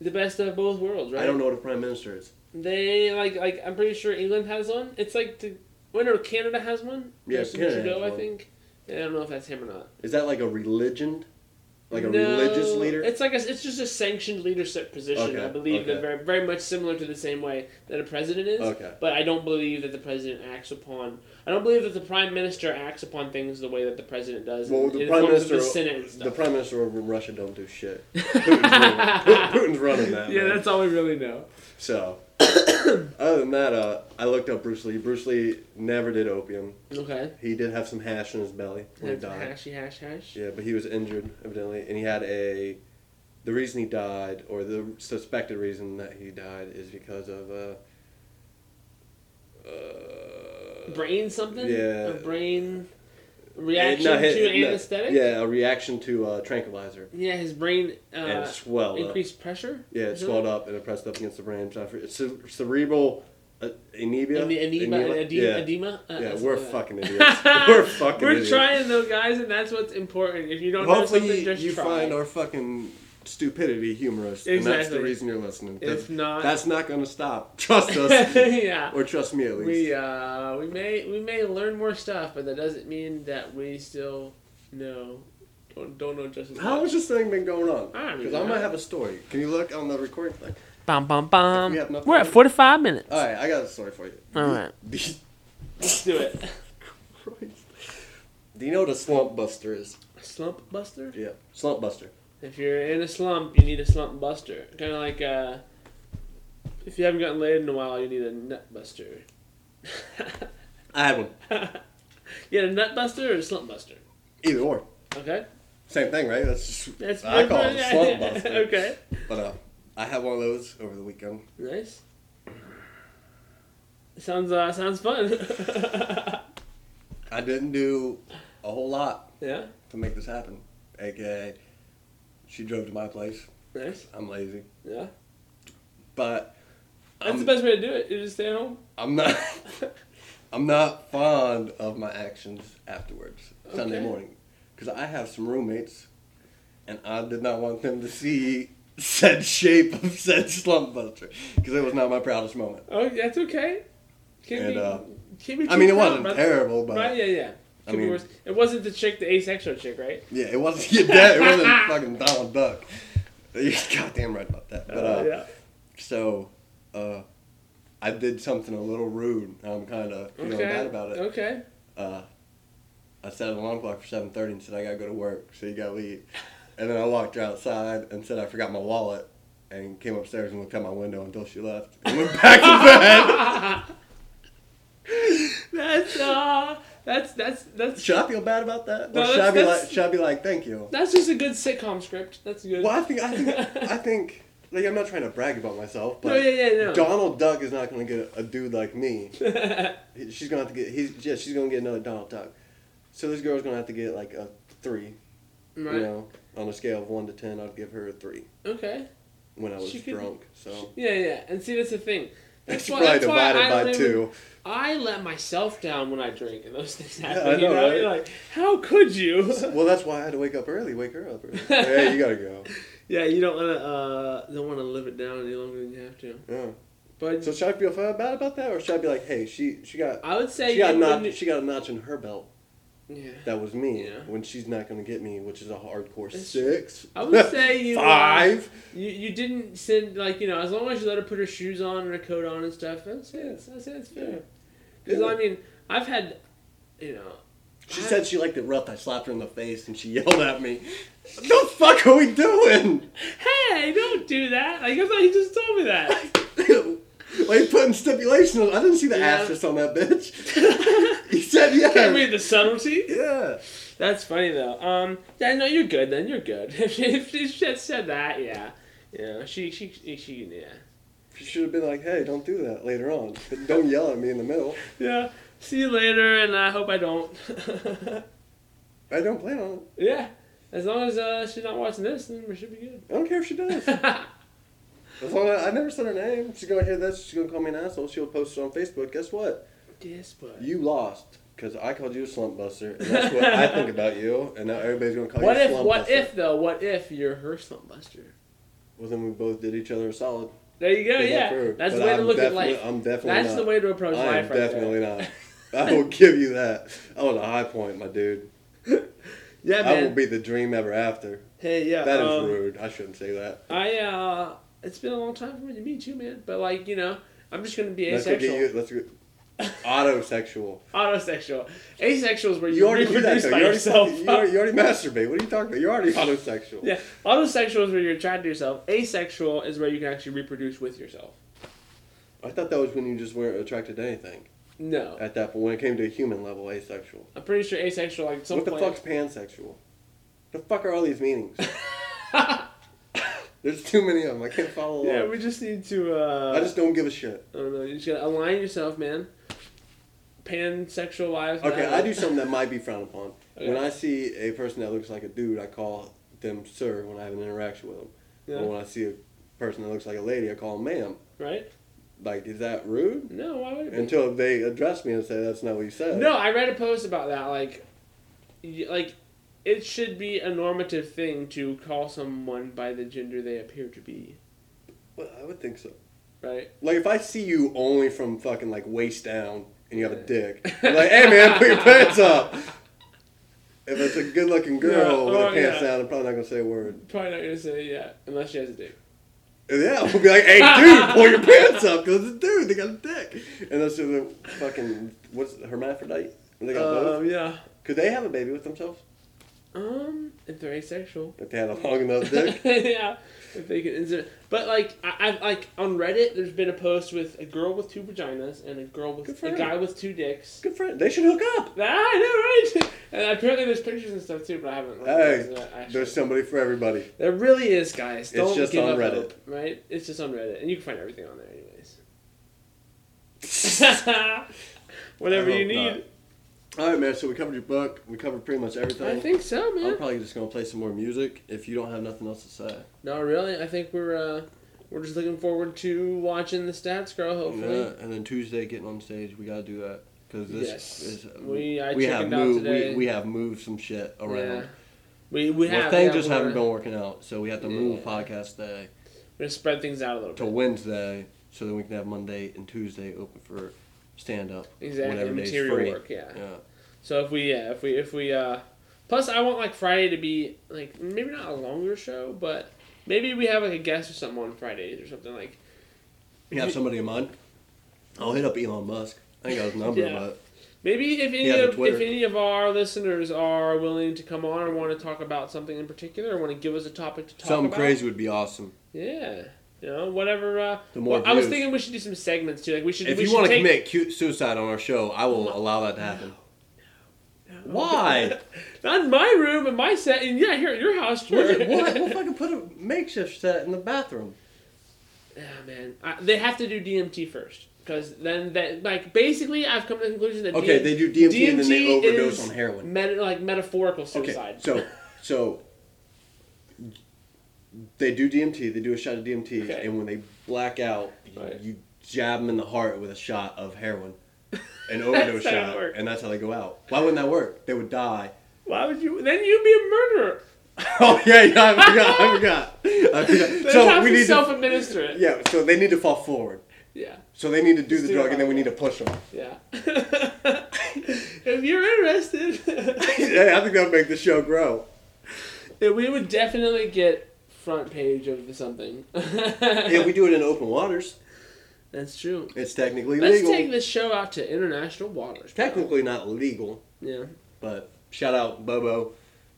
[SPEAKER 1] The best of both worlds, right?
[SPEAKER 2] I don't know what a prime minister is.
[SPEAKER 1] They like like I'm pretty sure England has one. It's like the well, no, Canada has one.
[SPEAKER 2] Yeah, Canada
[SPEAKER 1] Trudeau,
[SPEAKER 2] has
[SPEAKER 1] I
[SPEAKER 2] one.
[SPEAKER 1] think. I don't know if that's him or not.
[SPEAKER 2] Is that like a religion? Like a
[SPEAKER 1] No,
[SPEAKER 2] religious leader?
[SPEAKER 1] It's like a, it's just a sanctioned leadership position.
[SPEAKER 2] Okay,
[SPEAKER 1] I believe that very very much similar to the same way that a president is.
[SPEAKER 2] Okay.
[SPEAKER 1] But I don't believe that the president acts upon. I don't believe that the prime minister acts upon things the way that the president does.
[SPEAKER 2] Well, the prime
[SPEAKER 1] of
[SPEAKER 2] minister,
[SPEAKER 1] the
[SPEAKER 2] the prime minister in Russia don't do shit. Putin's running, Putin's running that.
[SPEAKER 1] yeah,
[SPEAKER 2] man.
[SPEAKER 1] that's all we really know.
[SPEAKER 2] So, other than that, uh, I looked up Bruce Lee. Bruce Lee never did opium.
[SPEAKER 1] Okay.
[SPEAKER 2] He did have some hash in his belly when he died.
[SPEAKER 1] hashy hash hash.
[SPEAKER 2] Yeah, but he was injured evidently, and he had a. The reason he died, or the suspected reason that he died, is because of uh. uh
[SPEAKER 1] Brain something?
[SPEAKER 2] Yeah.
[SPEAKER 1] A brain reaction
[SPEAKER 2] no, his-
[SPEAKER 1] to
[SPEAKER 2] no,
[SPEAKER 1] anesthetic?
[SPEAKER 2] Yeah, a reaction to uh, tranquilizer,
[SPEAKER 1] Yeah, his brain
[SPEAKER 2] and
[SPEAKER 1] uh,
[SPEAKER 2] it swelled up.
[SPEAKER 1] increased pressure?
[SPEAKER 2] Yeah, it swelled up and it pressed up against the brain. Cere- cerebral uh, anemia.
[SPEAKER 1] Ane- Edema,
[SPEAKER 2] Anemia?
[SPEAKER 1] edema,
[SPEAKER 2] yeah.
[SPEAKER 1] edema? Uh,
[SPEAKER 2] Yeah, we're fucking idiots. we're fucking
[SPEAKER 1] We're
[SPEAKER 2] idiots.
[SPEAKER 1] trying though, guys, and that's what's important. If you don't know
[SPEAKER 2] Hopefully,
[SPEAKER 1] something,
[SPEAKER 2] you,
[SPEAKER 1] just
[SPEAKER 2] you
[SPEAKER 1] try.
[SPEAKER 2] find our fucking stupidity humorous, and that's the reason you're listening.
[SPEAKER 1] If not,
[SPEAKER 2] that's not going to stop. Trust us,
[SPEAKER 1] yeah.
[SPEAKER 2] or trust me at least.
[SPEAKER 1] We uh we may we may learn more stuff, but that doesn't mean that we still know don't, don't know just as
[SPEAKER 2] How
[SPEAKER 1] much.
[SPEAKER 2] has this thing been going on? Because
[SPEAKER 1] even
[SPEAKER 2] I might
[SPEAKER 1] know.
[SPEAKER 2] have a story. Can you look on the recording thing?
[SPEAKER 1] Bum bum bum.
[SPEAKER 2] We have
[SPEAKER 1] We're at
[SPEAKER 2] do.
[SPEAKER 1] forty five minutes.
[SPEAKER 2] All right, I got a story for you.
[SPEAKER 1] All right. Let's do it.
[SPEAKER 2] Do you know what a slump buster is?
[SPEAKER 1] Slump buster.
[SPEAKER 2] Yeah, slump buster.
[SPEAKER 1] If you're in a slump, you need a slump buster. Kind of like uh, if you haven't gotten laid in a while, you need a nut buster.
[SPEAKER 2] I had one.
[SPEAKER 1] you had a nut buster or a slump buster?
[SPEAKER 2] Either or.
[SPEAKER 1] Okay.
[SPEAKER 2] Same thing, right? That's just
[SPEAKER 1] That's
[SPEAKER 2] I call it a slump buster.
[SPEAKER 1] okay.
[SPEAKER 2] But uh, I had one of those over the weekend.
[SPEAKER 1] Nice. Sounds uh, sounds fun.
[SPEAKER 2] I didn't do a whole lot
[SPEAKER 1] yeah.
[SPEAKER 2] to make this happen. AKA, she drove to my place.
[SPEAKER 1] Nice.
[SPEAKER 2] I'm lazy,
[SPEAKER 1] Yeah.
[SPEAKER 2] but
[SPEAKER 1] That's
[SPEAKER 2] I'm,
[SPEAKER 1] the best way to do it. You just stay at home.
[SPEAKER 2] I'm not. I'm not fond of my actions afterwards, Sunday morning, because I have some roommates, and I did not want them to see said shape of said slump buster, because it was not my proudest moment.
[SPEAKER 1] Oh, that's okay. Can't
[SPEAKER 2] And,
[SPEAKER 1] be,
[SPEAKER 2] uh,
[SPEAKER 1] can't be
[SPEAKER 2] I mean, it wasn't terrible, but
[SPEAKER 1] Right? Yeah, yeah.
[SPEAKER 2] I
[SPEAKER 1] Could
[SPEAKER 2] mean-.
[SPEAKER 1] It wasn't the chick, the asexual chick, right?
[SPEAKER 2] yeah, it wasn't. Yeah, that, it wasn't fucking Donald Duck. You're goddamn right about that. But uh,
[SPEAKER 1] Uh, yeah.
[SPEAKER 2] So, uh, I did something a little rude. I'm kind of feeling
[SPEAKER 1] Okay.
[SPEAKER 2] bad about it.
[SPEAKER 1] Okay.
[SPEAKER 2] Uh, I set an alarm clock for 7:30 and said I gotta go to work, so you gotta leave. And then I walked her outside and said I forgot my wallet, and came upstairs and looked out my window until she left, and went back to bed.
[SPEAKER 1] That's uh, that's that's that's
[SPEAKER 2] Should I feel bad about that,
[SPEAKER 1] No,
[SPEAKER 2] or should I be like, should I be like, thank you?
[SPEAKER 1] that's just a good sitcom script. That's good.
[SPEAKER 2] Well, I think I think I think like I'm not trying to brag about myself, but
[SPEAKER 1] no, yeah, yeah, no.
[SPEAKER 2] Donald Duck is not gonna get a dude like me. She's gonna have to get. He's yeah. She's gonna get another Donald Duck. So this girl's gonna have to get like a three.
[SPEAKER 1] right.
[SPEAKER 2] You know, on a scale of one to ten, I'd give her a three
[SPEAKER 1] Okay.
[SPEAKER 2] when I was
[SPEAKER 1] She could-
[SPEAKER 2] drunk. So
[SPEAKER 1] Yeah, yeah. And see, that's the thing. That's why.
[SPEAKER 2] probably
[SPEAKER 1] That's why
[SPEAKER 2] divided
[SPEAKER 1] I
[SPEAKER 2] by
[SPEAKER 1] don't
[SPEAKER 2] two.
[SPEAKER 1] I let myself down when I drink, and those things
[SPEAKER 2] Yeah,
[SPEAKER 1] happen.
[SPEAKER 2] I
[SPEAKER 1] you
[SPEAKER 2] know,
[SPEAKER 1] know,
[SPEAKER 2] right?
[SPEAKER 1] You're like, how could you?
[SPEAKER 2] well, that's why I had to wake up early. Wake her up early. hey, you gotta go.
[SPEAKER 1] yeah, you don't want to. Uh, don't want to live it down any longer than you have to.
[SPEAKER 2] Yeah.
[SPEAKER 1] But
[SPEAKER 2] So should I feel bad about that, or should I be like, hey, she she got
[SPEAKER 1] I would say
[SPEAKER 2] she got a notch, she got a notch in her belt.
[SPEAKER 1] Yeah.
[SPEAKER 2] That was me.
[SPEAKER 1] Yeah.
[SPEAKER 2] When she's not gonna get me, which is a hardcore
[SPEAKER 1] That's-
[SPEAKER 2] six.
[SPEAKER 1] I would say you uh,
[SPEAKER 2] five.
[SPEAKER 1] You you didn't send like you know as long as you let her put her shoes on and her coat on and stuff. I'd say it's, I'd say it's fair. Because
[SPEAKER 2] Yeah.
[SPEAKER 1] I mean I've had, you know.
[SPEAKER 2] She
[SPEAKER 1] I-
[SPEAKER 2] said she liked it rough. I slapped her in the face and she yelled at me. What the fuck are we doing?
[SPEAKER 1] Hey, don't do that! Like I thought you just told me that.
[SPEAKER 2] Why you putting stipulations? I didn't see the
[SPEAKER 1] Yeah.
[SPEAKER 2] asterisk on that bitch. Said yeah.
[SPEAKER 1] Can't read the subtlety.
[SPEAKER 2] Yeah.
[SPEAKER 1] That's funny though. Um, yeah, no, you're good then. You're good. if she, had said that, yeah, yeah, she she she yeah.
[SPEAKER 2] She should have been like, hey, don't do that later on. Don't yell at me in the middle.
[SPEAKER 1] Yeah. See you later, and I hope I don't.
[SPEAKER 2] I don't plan on it.
[SPEAKER 1] yeah. As long as uh, she's not watching this, then we should be good.
[SPEAKER 2] I don't care if she does. As long as I never said her name. She's gonna hear this. She's gonna call me an asshole. She'll post it on Facebook. Guess what?
[SPEAKER 1] yes, but.
[SPEAKER 2] You lost because I called you a slump buster, and that's what I think about you. And now everybody's gonna call
[SPEAKER 1] What
[SPEAKER 2] you a
[SPEAKER 1] if?
[SPEAKER 2] slump
[SPEAKER 1] What
[SPEAKER 2] buster.
[SPEAKER 1] if though? What if you're her slump buster?
[SPEAKER 2] Well, then we both did each other a solid.
[SPEAKER 1] There you go. Yeah,
[SPEAKER 2] her.
[SPEAKER 1] that's the way to
[SPEAKER 2] I'm
[SPEAKER 1] look at life.
[SPEAKER 2] I'm definitely
[SPEAKER 1] That's
[SPEAKER 2] not.
[SPEAKER 1] the way to approach
[SPEAKER 2] I
[SPEAKER 1] life. Right
[SPEAKER 2] definitely
[SPEAKER 1] there.
[SPEAKER 2] not. I will give you that. I was a high point, my dude.
[SPEAKER 1] Yeah,
[SPEAKER 2] I will be the dream ever after.
[SPEAKER 1] Hey, yeah.
[SPEAKER 2] That is
[SPEAKER 1] um,
[SPEAKER 2] rude. I shouldn't say that.
[SPEAKER 1] I uh, it's been a long time for me to meet you, man. But like, you know, I'm just gonna be asexual.
[SPEAKER 2] Let's go get you. Let's go. Autosexual.
[SPEAKER 1] Autosexual. Asexual is where you,
[SPEAKER 2] You already
[SPEAKER 1] reproduce by
[SPEAKER 2] You already,
[SPEAKER 1] yourself.
[SPEAKER 2] you, already, you already masturbate. What are you talking about? You're already autosexual.
[SPEAKER 1] yeah, autosexual is where you're attracted to yourself. Asexual is where you can actually reproduce with yourself.
[SPEAKER 2] I thought that was when you just weren't attracted to anything.
[SPEAKER 1] No,
[SPEAKER 2] At that point, when it came to a human level, asexual.
[SPEAKER 1] I'm pretty sure asexual like some
[SPEAKER 2] what the
[SPEAKER 1] plant-
[SPEAKER 2] fuck's pansexual? The fuck are all these meanings? There's too many of them. I can't follow along.
[SPEAKER 1] yeah, we just need to. Uh,
[SPEAKER 2] I just don't give a shit.
[SPEAKER 1] I don't know. You just gotta align yourself, man. Pansexual lives.
[SPEAKER 2] Okay. I do something that might be frowned upon.
[SPEAKER 1] Okay.
[SPEAKER 2] When I see a person that looks like a dude, I call them sir when I have an interaction with them.
[SPEAKER 1] Yeah.
[SPEAKER 2] Or when I see a person that looks like a lady, I call them ma'am.
[SPEAKER 1] Right?
[SPEAKER 2] Like, is that rude?
[SPEAKER 1] No, why would it be?
[SPEAKER 2] Until they address me and say that's not what you said.
[SPEAKER 1] No, I read a post about that. Like, like, it should be a normative thing to call someone by the gender they appear to be.
[SPEAKER 2] Well, I would think so.
[SPEAKER 1] Right?
[SPEAKER 2] Like, if I see you only from fucking like waist down and you have a dick, I'm like, hey man, put your pants up. If it's a good looking girl
[SPEAKER 1] Yeah,
[SPEAKER 2] with
[SPEAKER 1] oh,
[SPEAKER 2] her pants
[SPEAKER 1] yeah.
[SPEAKER 2] down, I'm probably not gonna say a word.
[SPEAKER 1] Probably not gonna say yeah, unless she has a dick.
[SPEAKER 2] Yeah, we'll be like, hey, dude, pull your pants up, because it's a dude, they got a dick. And that's just a fucking, what's hermaphrodite? They got both?
[SPEAKER 1] Um, yeah.
[SPEAKER 2] Could they have a baby with themselves?
[SPEAKER 1] Um, if they're asexual.
[SPEAKER 2] If they had a long enough dick?
[SPEAKER 1] yeah. If they can insert, but like I, I've like on Reddit, there's been a post with a girl with two vaginas and a girl with a guy with two dicks.
[SPEAKER 2] Good friend. They should hook up.
[SPEAKER 1] Ah, I know, right? And apparently there's pictures and stuff too, but I haven't.
[SPEAKER 2] Hey,
[SPEAKER 1] looked at that, actually.
[SPEAKER 2] There's somebody for everybody.
[SPEAKER 1] There really is, guys.
[SPEAKER 2] It's
[SPEAKER 1] Don't
[SPEAKER 2] just
[SPEAKER 1] give
[SPEAKER 2] on
[SPEAKER 1] up
[SPEAKER 2] Reddit.
[SPEAKER 1] hope, right? It's just on Reddit, and you can find everything on there, anyways. Whatever you need.
[SPEAKER 2] All right, man. So we covered your book. We covered pretty much everything.
[SPEAKER 1] I think so, man.
[SPEAKER 2] I'm probably just gonna play some more music if you don't have nothing else to say.
[SPEAKER 1] No, really. I think we're uh, we're just looking forward to watching the stats grow. Hopefully.
[SPEAKER 2] Yeah, and then Tuesday getting on stage, we gotta do that because this
[SPEAKER 1] Yes.
[SPEAKER 2] is
[SPEAKER 1] We- I
[SPEAKER 2] we have moved
[SPEAKER 1] today.
[SPEAKER 2] we, we have moved some shit around.
[SPEAKER 1] Yeah. We we
[SPEAKER 2] well,
[SPEAKER 1] have
[SPEAKER 2] things
[SPEAKER 1] yeah,
[SPEAKER 2] just
[SPEAKER 1] we're
[SPEAKER 2] haven't been working out, so we have to move
[SPEAKER 1] Yeah.
[SPEAKER 2] podcast day
[SPEAKER 1] We're gonna spread things out a little
[SPEAKER 2] to
[SPEAKER 1] bit.
[SPEAKER 2] Wednesday, so that we can have Monday and Tuesday open for stand up.
[SPEAKER 1] Exactly. Material work. Yeah.
[SPEAKER 2] Yeah.
[SPEAKER 1] So if we yeah if we if we uh, plus I want like Friday to be like maybe not a longer show, but maybe we have like a guest or something on Fridays or something like.
[SPEAKER 2] You have somebody in mind? I'll hit up Elon Musk. I ain't got his number,
[SPEAKER 1] Yeah.
[SPEAKER 2] but
[SPEAKER 1] Maybe if any of if any of our listeners are willing to come on or want to talk about something in particular or want to give us a topic to talk
[SPEAKER 2] something
[SPEAKER 1] about, something
[SPEAKER 2] crazy would be awesome.
[SPEAKER 1] Yeah, you know whatever. Uh,
[SPEAKER 2] The more
[SPEAKER 1] well, I was thinking we should do some segments too. Like we should.
[SPEAKER 2] If
[SPEAKER 1] we
[SPEAKER 2] you
[SPEAKER 1] should
[SPEAKER 2] want to
[SPEAKER 1] take-
[SPEAKER 2] commit cute suicide on our show, I will allow that to happen. Why?
[SPEAKER 1] Not in my room, in my set, and yeah, here at your house.
[SPEAKER 2] What? what? We'll fucking put a makeshift set in the bathroom.
[SPEAKER 1] Yeah, man. I, they have to do DMT first. Because then, that like, basically, I've come to the conclusion that
[SPEAKER 2] Okay, they do DMT, and then they overdose on heroin.
[SPEAKER 1] Meta, like, metaphorical
[SPEAKER 2] Okay,
[SPEAKER 1] suicide.
[SPEAKER 2] so so they do DMT. They do a shot of DMT,
[SPEAKER 1] Okay.
[SPEAKER 2] and when they black out,
[SPEAKER 1] Right.
[SPEAKER 2] you jab them in the heart with a shot of heroin, an overdose shot, and that's how they go out. Why wouldn't that work? They would die.
[SPEAKER 1] Why would you? Then you'd be a murderer.
[SPEAKER 2] oh yeah, yeah, I forgot. I forgot. I forgot. So we need to.
[SPEAKER 1] self-administer it.
[SPEAKER 2] Yeah, so they need to fall forward.
[SPEAKER 1] Yeah.
[SPEAKER 2] So they need to do the
[SPEAKER 1] do
[SPEAKER 2] drug, and then we need to push them.
[SPEAKER 1] Yeah. if you're interested,
[SPEAKER 2] yeah, I think that would make the show grow.
[SPEAKER 1] Yeah, we would definitely get front page of something.
[SPEAKER 2] Yeah, we do it in open waters.
[SPEAKER 1] That's true.
[SPEAKER 2] It's technically legal.
[SPEAKER 1] Let's take this show out to international waters.
[SPEAKER 2] Technically not legal,
[SPEAKER 1] Yeah.
[SPEAKER 2] but shout out Bobo.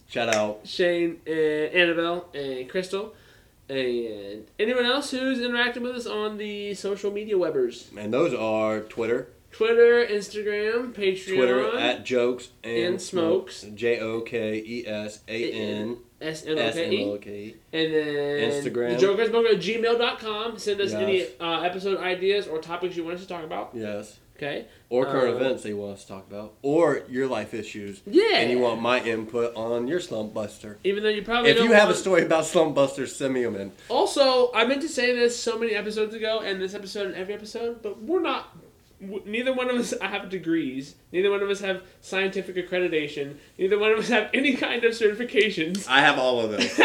[SPEAKER 2] Shout out
[SPEAKER 1] Shane and Annabelle and Crystal and anyone else who's interacting with us on the social media webbers.
[SPEAKER 2] And those are Twitter,
[SPEAKER 1] Twitter, Instagram, Patreon,
[SPEAKER 2] Twitter at jokes and,
[SPEAKER 1] And Smokes.
[SPEAKER 2] J O K E S A N
[SPEAKER 1] S N O K E. And then
[SPEAKER 2] Instagram.
[SPEAKER 1] the at gmail.com. Send us
[SPEAKER 2] Yes.
[SPEAKER 1] any uh, episode ideas or topics you want us to talk about.
[SPEAKER 2] Yes.
[SPEAKER 1] Okay?
[SPEAKER 2] Or current
[SPEAKER 1] Uh,
[SPEAKER 2] events that you want us to talk about, or your life issues,
[SPEAKER 1] Yeah.
[SPEAKER 2] and you want my input on your slump buster.
[SPEAKER 1] Even though you probably
[SPEAKER 2] If you have a story about slump busters, send me them in.
[SPEAKER 1] Also, I meant to say this so many episodes ago, and this episode and every episode, but we're not. Neither one of us have degrees. Neither one of us have scientific accreditation. Neither one of us have any kind of certifications.
[SPEAKER 2] I have all of them.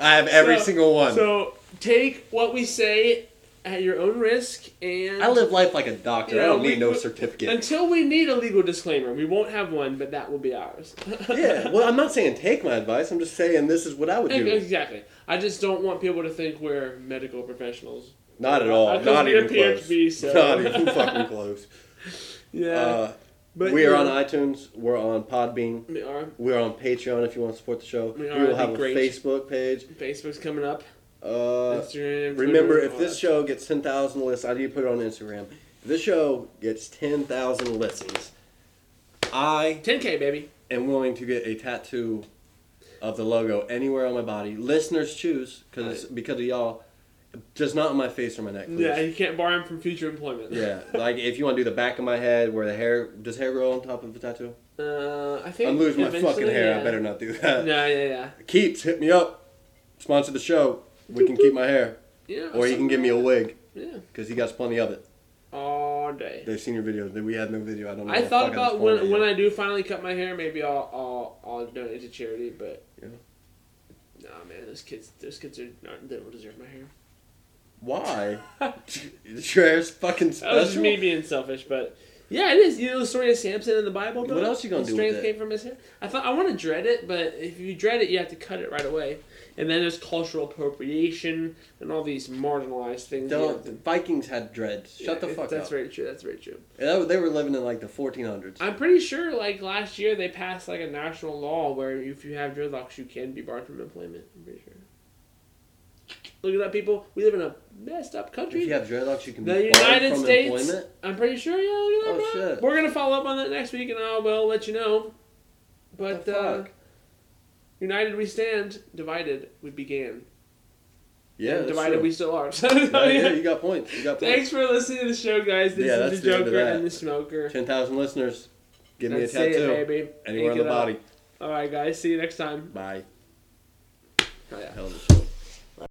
[SPEAKER 2] I have every
[SPEAKER 1] So-
[SPEAKER 2] single one.
[SPEAKER 1] So take what we say at your own risk and
[SPEAKER 2] I live life like a doctor. I don't
[SPEAKER 1] we-
[SPEAKER 2] need no certificate.
[SPEAKER 1] until we need a legal disclaimer. We won't have one, but that will be ours.
[SPEAKER 2] yeah, well, I'm not saying take my advice. I'm just saying this is what I would do.
[SPEAKER 1] exactly. I just don't want people to think we're medical professionals.
[SPEAKER 2] Not at all.
[SPEAKER 1] Because
[SPEAKER 2] Not even close.
[SPEAKER 1] so-
[SPEAKER 2] Not even fucking close.
[SPEAKER 1] Yeah,
[SPEAKER 2] Uh,
[SPEAKER 1] but
[SPEAKER 2] we are
[SPEAKER 1] yeah,
[SPEAKER 2] on iTunes. We're on Podbean.
[SPEAKER 1] We are.
[SPEAKER 2] We're on Patreon if you want to support the show.
[SPEAKER 1] We
[SPEAKER 2] We, will have a
[SPEAKER 1] great.
[SPEAKER 2] Facebook page.
[SPEAKER 1] Facebook's coming up.
[SPEAKER 2] Uh,
[SPEAKER 1] Instagram.
[SPEAKER 2] remember,
[SPEAKER 1] Twitter,
[SPEAKER 2] if this show gets 10,000 listens, I need to put it on Instagram. If this show gets 10,000 listens, I
[SPEAKER 1] 10k baby.
[SPEAKER 2] am willing to get a tattoo of the logo anywhere on my body. Listeners choose because because of y'all. Just not on my face or my neck, please.
[SPEAKER 1] Yeah, you can't bar him from future employment.
[SPEAKER 2] Yeah, like if you want to do the back of my head where the hair does hair grow on top of the tattoo?
[SPEAKER 1] Uh, I think
[SPEAKER 2] I'm losing my fucking hair.
[SPEAKER 1] yeah.
[SPEAKER 2] I better not do that.
[SPEAKER 1] Yeah, yeah, yeah.
[SPEAKER 2] Keeps hit me up. Sponsor the show. We can keep my hair,
[SPEAKER 1] Yeah.
[SPEAKER 2] or you can give me a wig
[SPEAKER 1] Yeah.
[SPEAKER 2] because he got plenty of it.
[SPEAKER 1] All day.
[SPEAKER 2] They've seen your videos. We had no video. I don't know.
[SPEAKER 1] I thought about when
[SPEAKER 2] pointing
[SPEAKER 1] when. I do finally cut my hair, maybe I'll I'll, I'll donate to charity. But
[SPEAKER 2] Yeah.
[SPEAKER 1] nah, man, those kids those kids are not, they don't deserve my hair.
[SPEAKER 2] Why? hair's fucking
[SPEAKER 1] That was just me being selfish, but yeah, it is. You know the story of Samson in the Bible. Bro?
[SPEAKER 2] What else you gonna
[SPEAKER 1] His
[SPEAKER 2] do with
[SPEAKER 1] Strength came from his hair. I thought I want to dread it, but if you dread it, you have to cut it right away. And then there's cultural appropriation and all these marginalized things.
[SPEAKER 2] Don't, the Vikings had dreads. Shut
[SPEAKER 1] Yeah,
[SPEAKER 2] the fuck
[SPEAKER 1] That's
[SPEAKER 2] up.
[SPEAKER 1] That's very true. That's very true.
[SPEAKER 2] That- they were living in like the 1400s.
[SPEAKER 1] I'm pretty sure, like last year, they passed like a national law where if you have dreadlocks, you can be barred from employment. I'm pretty sure. Look at that, people. We live in a messed up country.
[SPEAKER 2] If you have dreadlocks, you can be
[SPEAKER 1] The United
[SPEAKER 2] from
[SPEAKER 1] States.
[SPEAKER 2] employment.
[SPEAKER 1] I'm pretty sure. Yeah, look at that,
[SPEAKER 2] Oh,
[SPEAKER 1] bro.
[SPEAKER 2] shit.
[SPEAKER 1] We're gonna follow up on that next week, and I will let you know. But
[SPEAKER 2] The
[SPEAKER 1] uh, united we stand, divided we began.
[SPEAKER 2] Yeah,
[SPEAKER 1] divided
[SPEAKER 2] true.
[SPEAKER 1] we still are. So,
[SPEAKER 2] yeah, yeah, you got points. You got points.
[SPEAKER 1] Thanks for listening to the show, guys. This
[SPEAKER 2] Yeah,
[SPEAKER 1] is
[SPEAKER 2] that's
[SPEAKER 1] the
[SPEAKER 2] the
[SPEAKER 1] Joker and the Smoker.
[SPEAKER 2] 10,000 listeners. Give me a tattoo.
[SPEAKER 1] it, baby.
[SPEAKER 2] Anywhere on the body.
[SPEAKER 1] All right, guys. See you next time.
[SPEAKER 2] Bye.
[SPEAKER 1] Oh, yeah.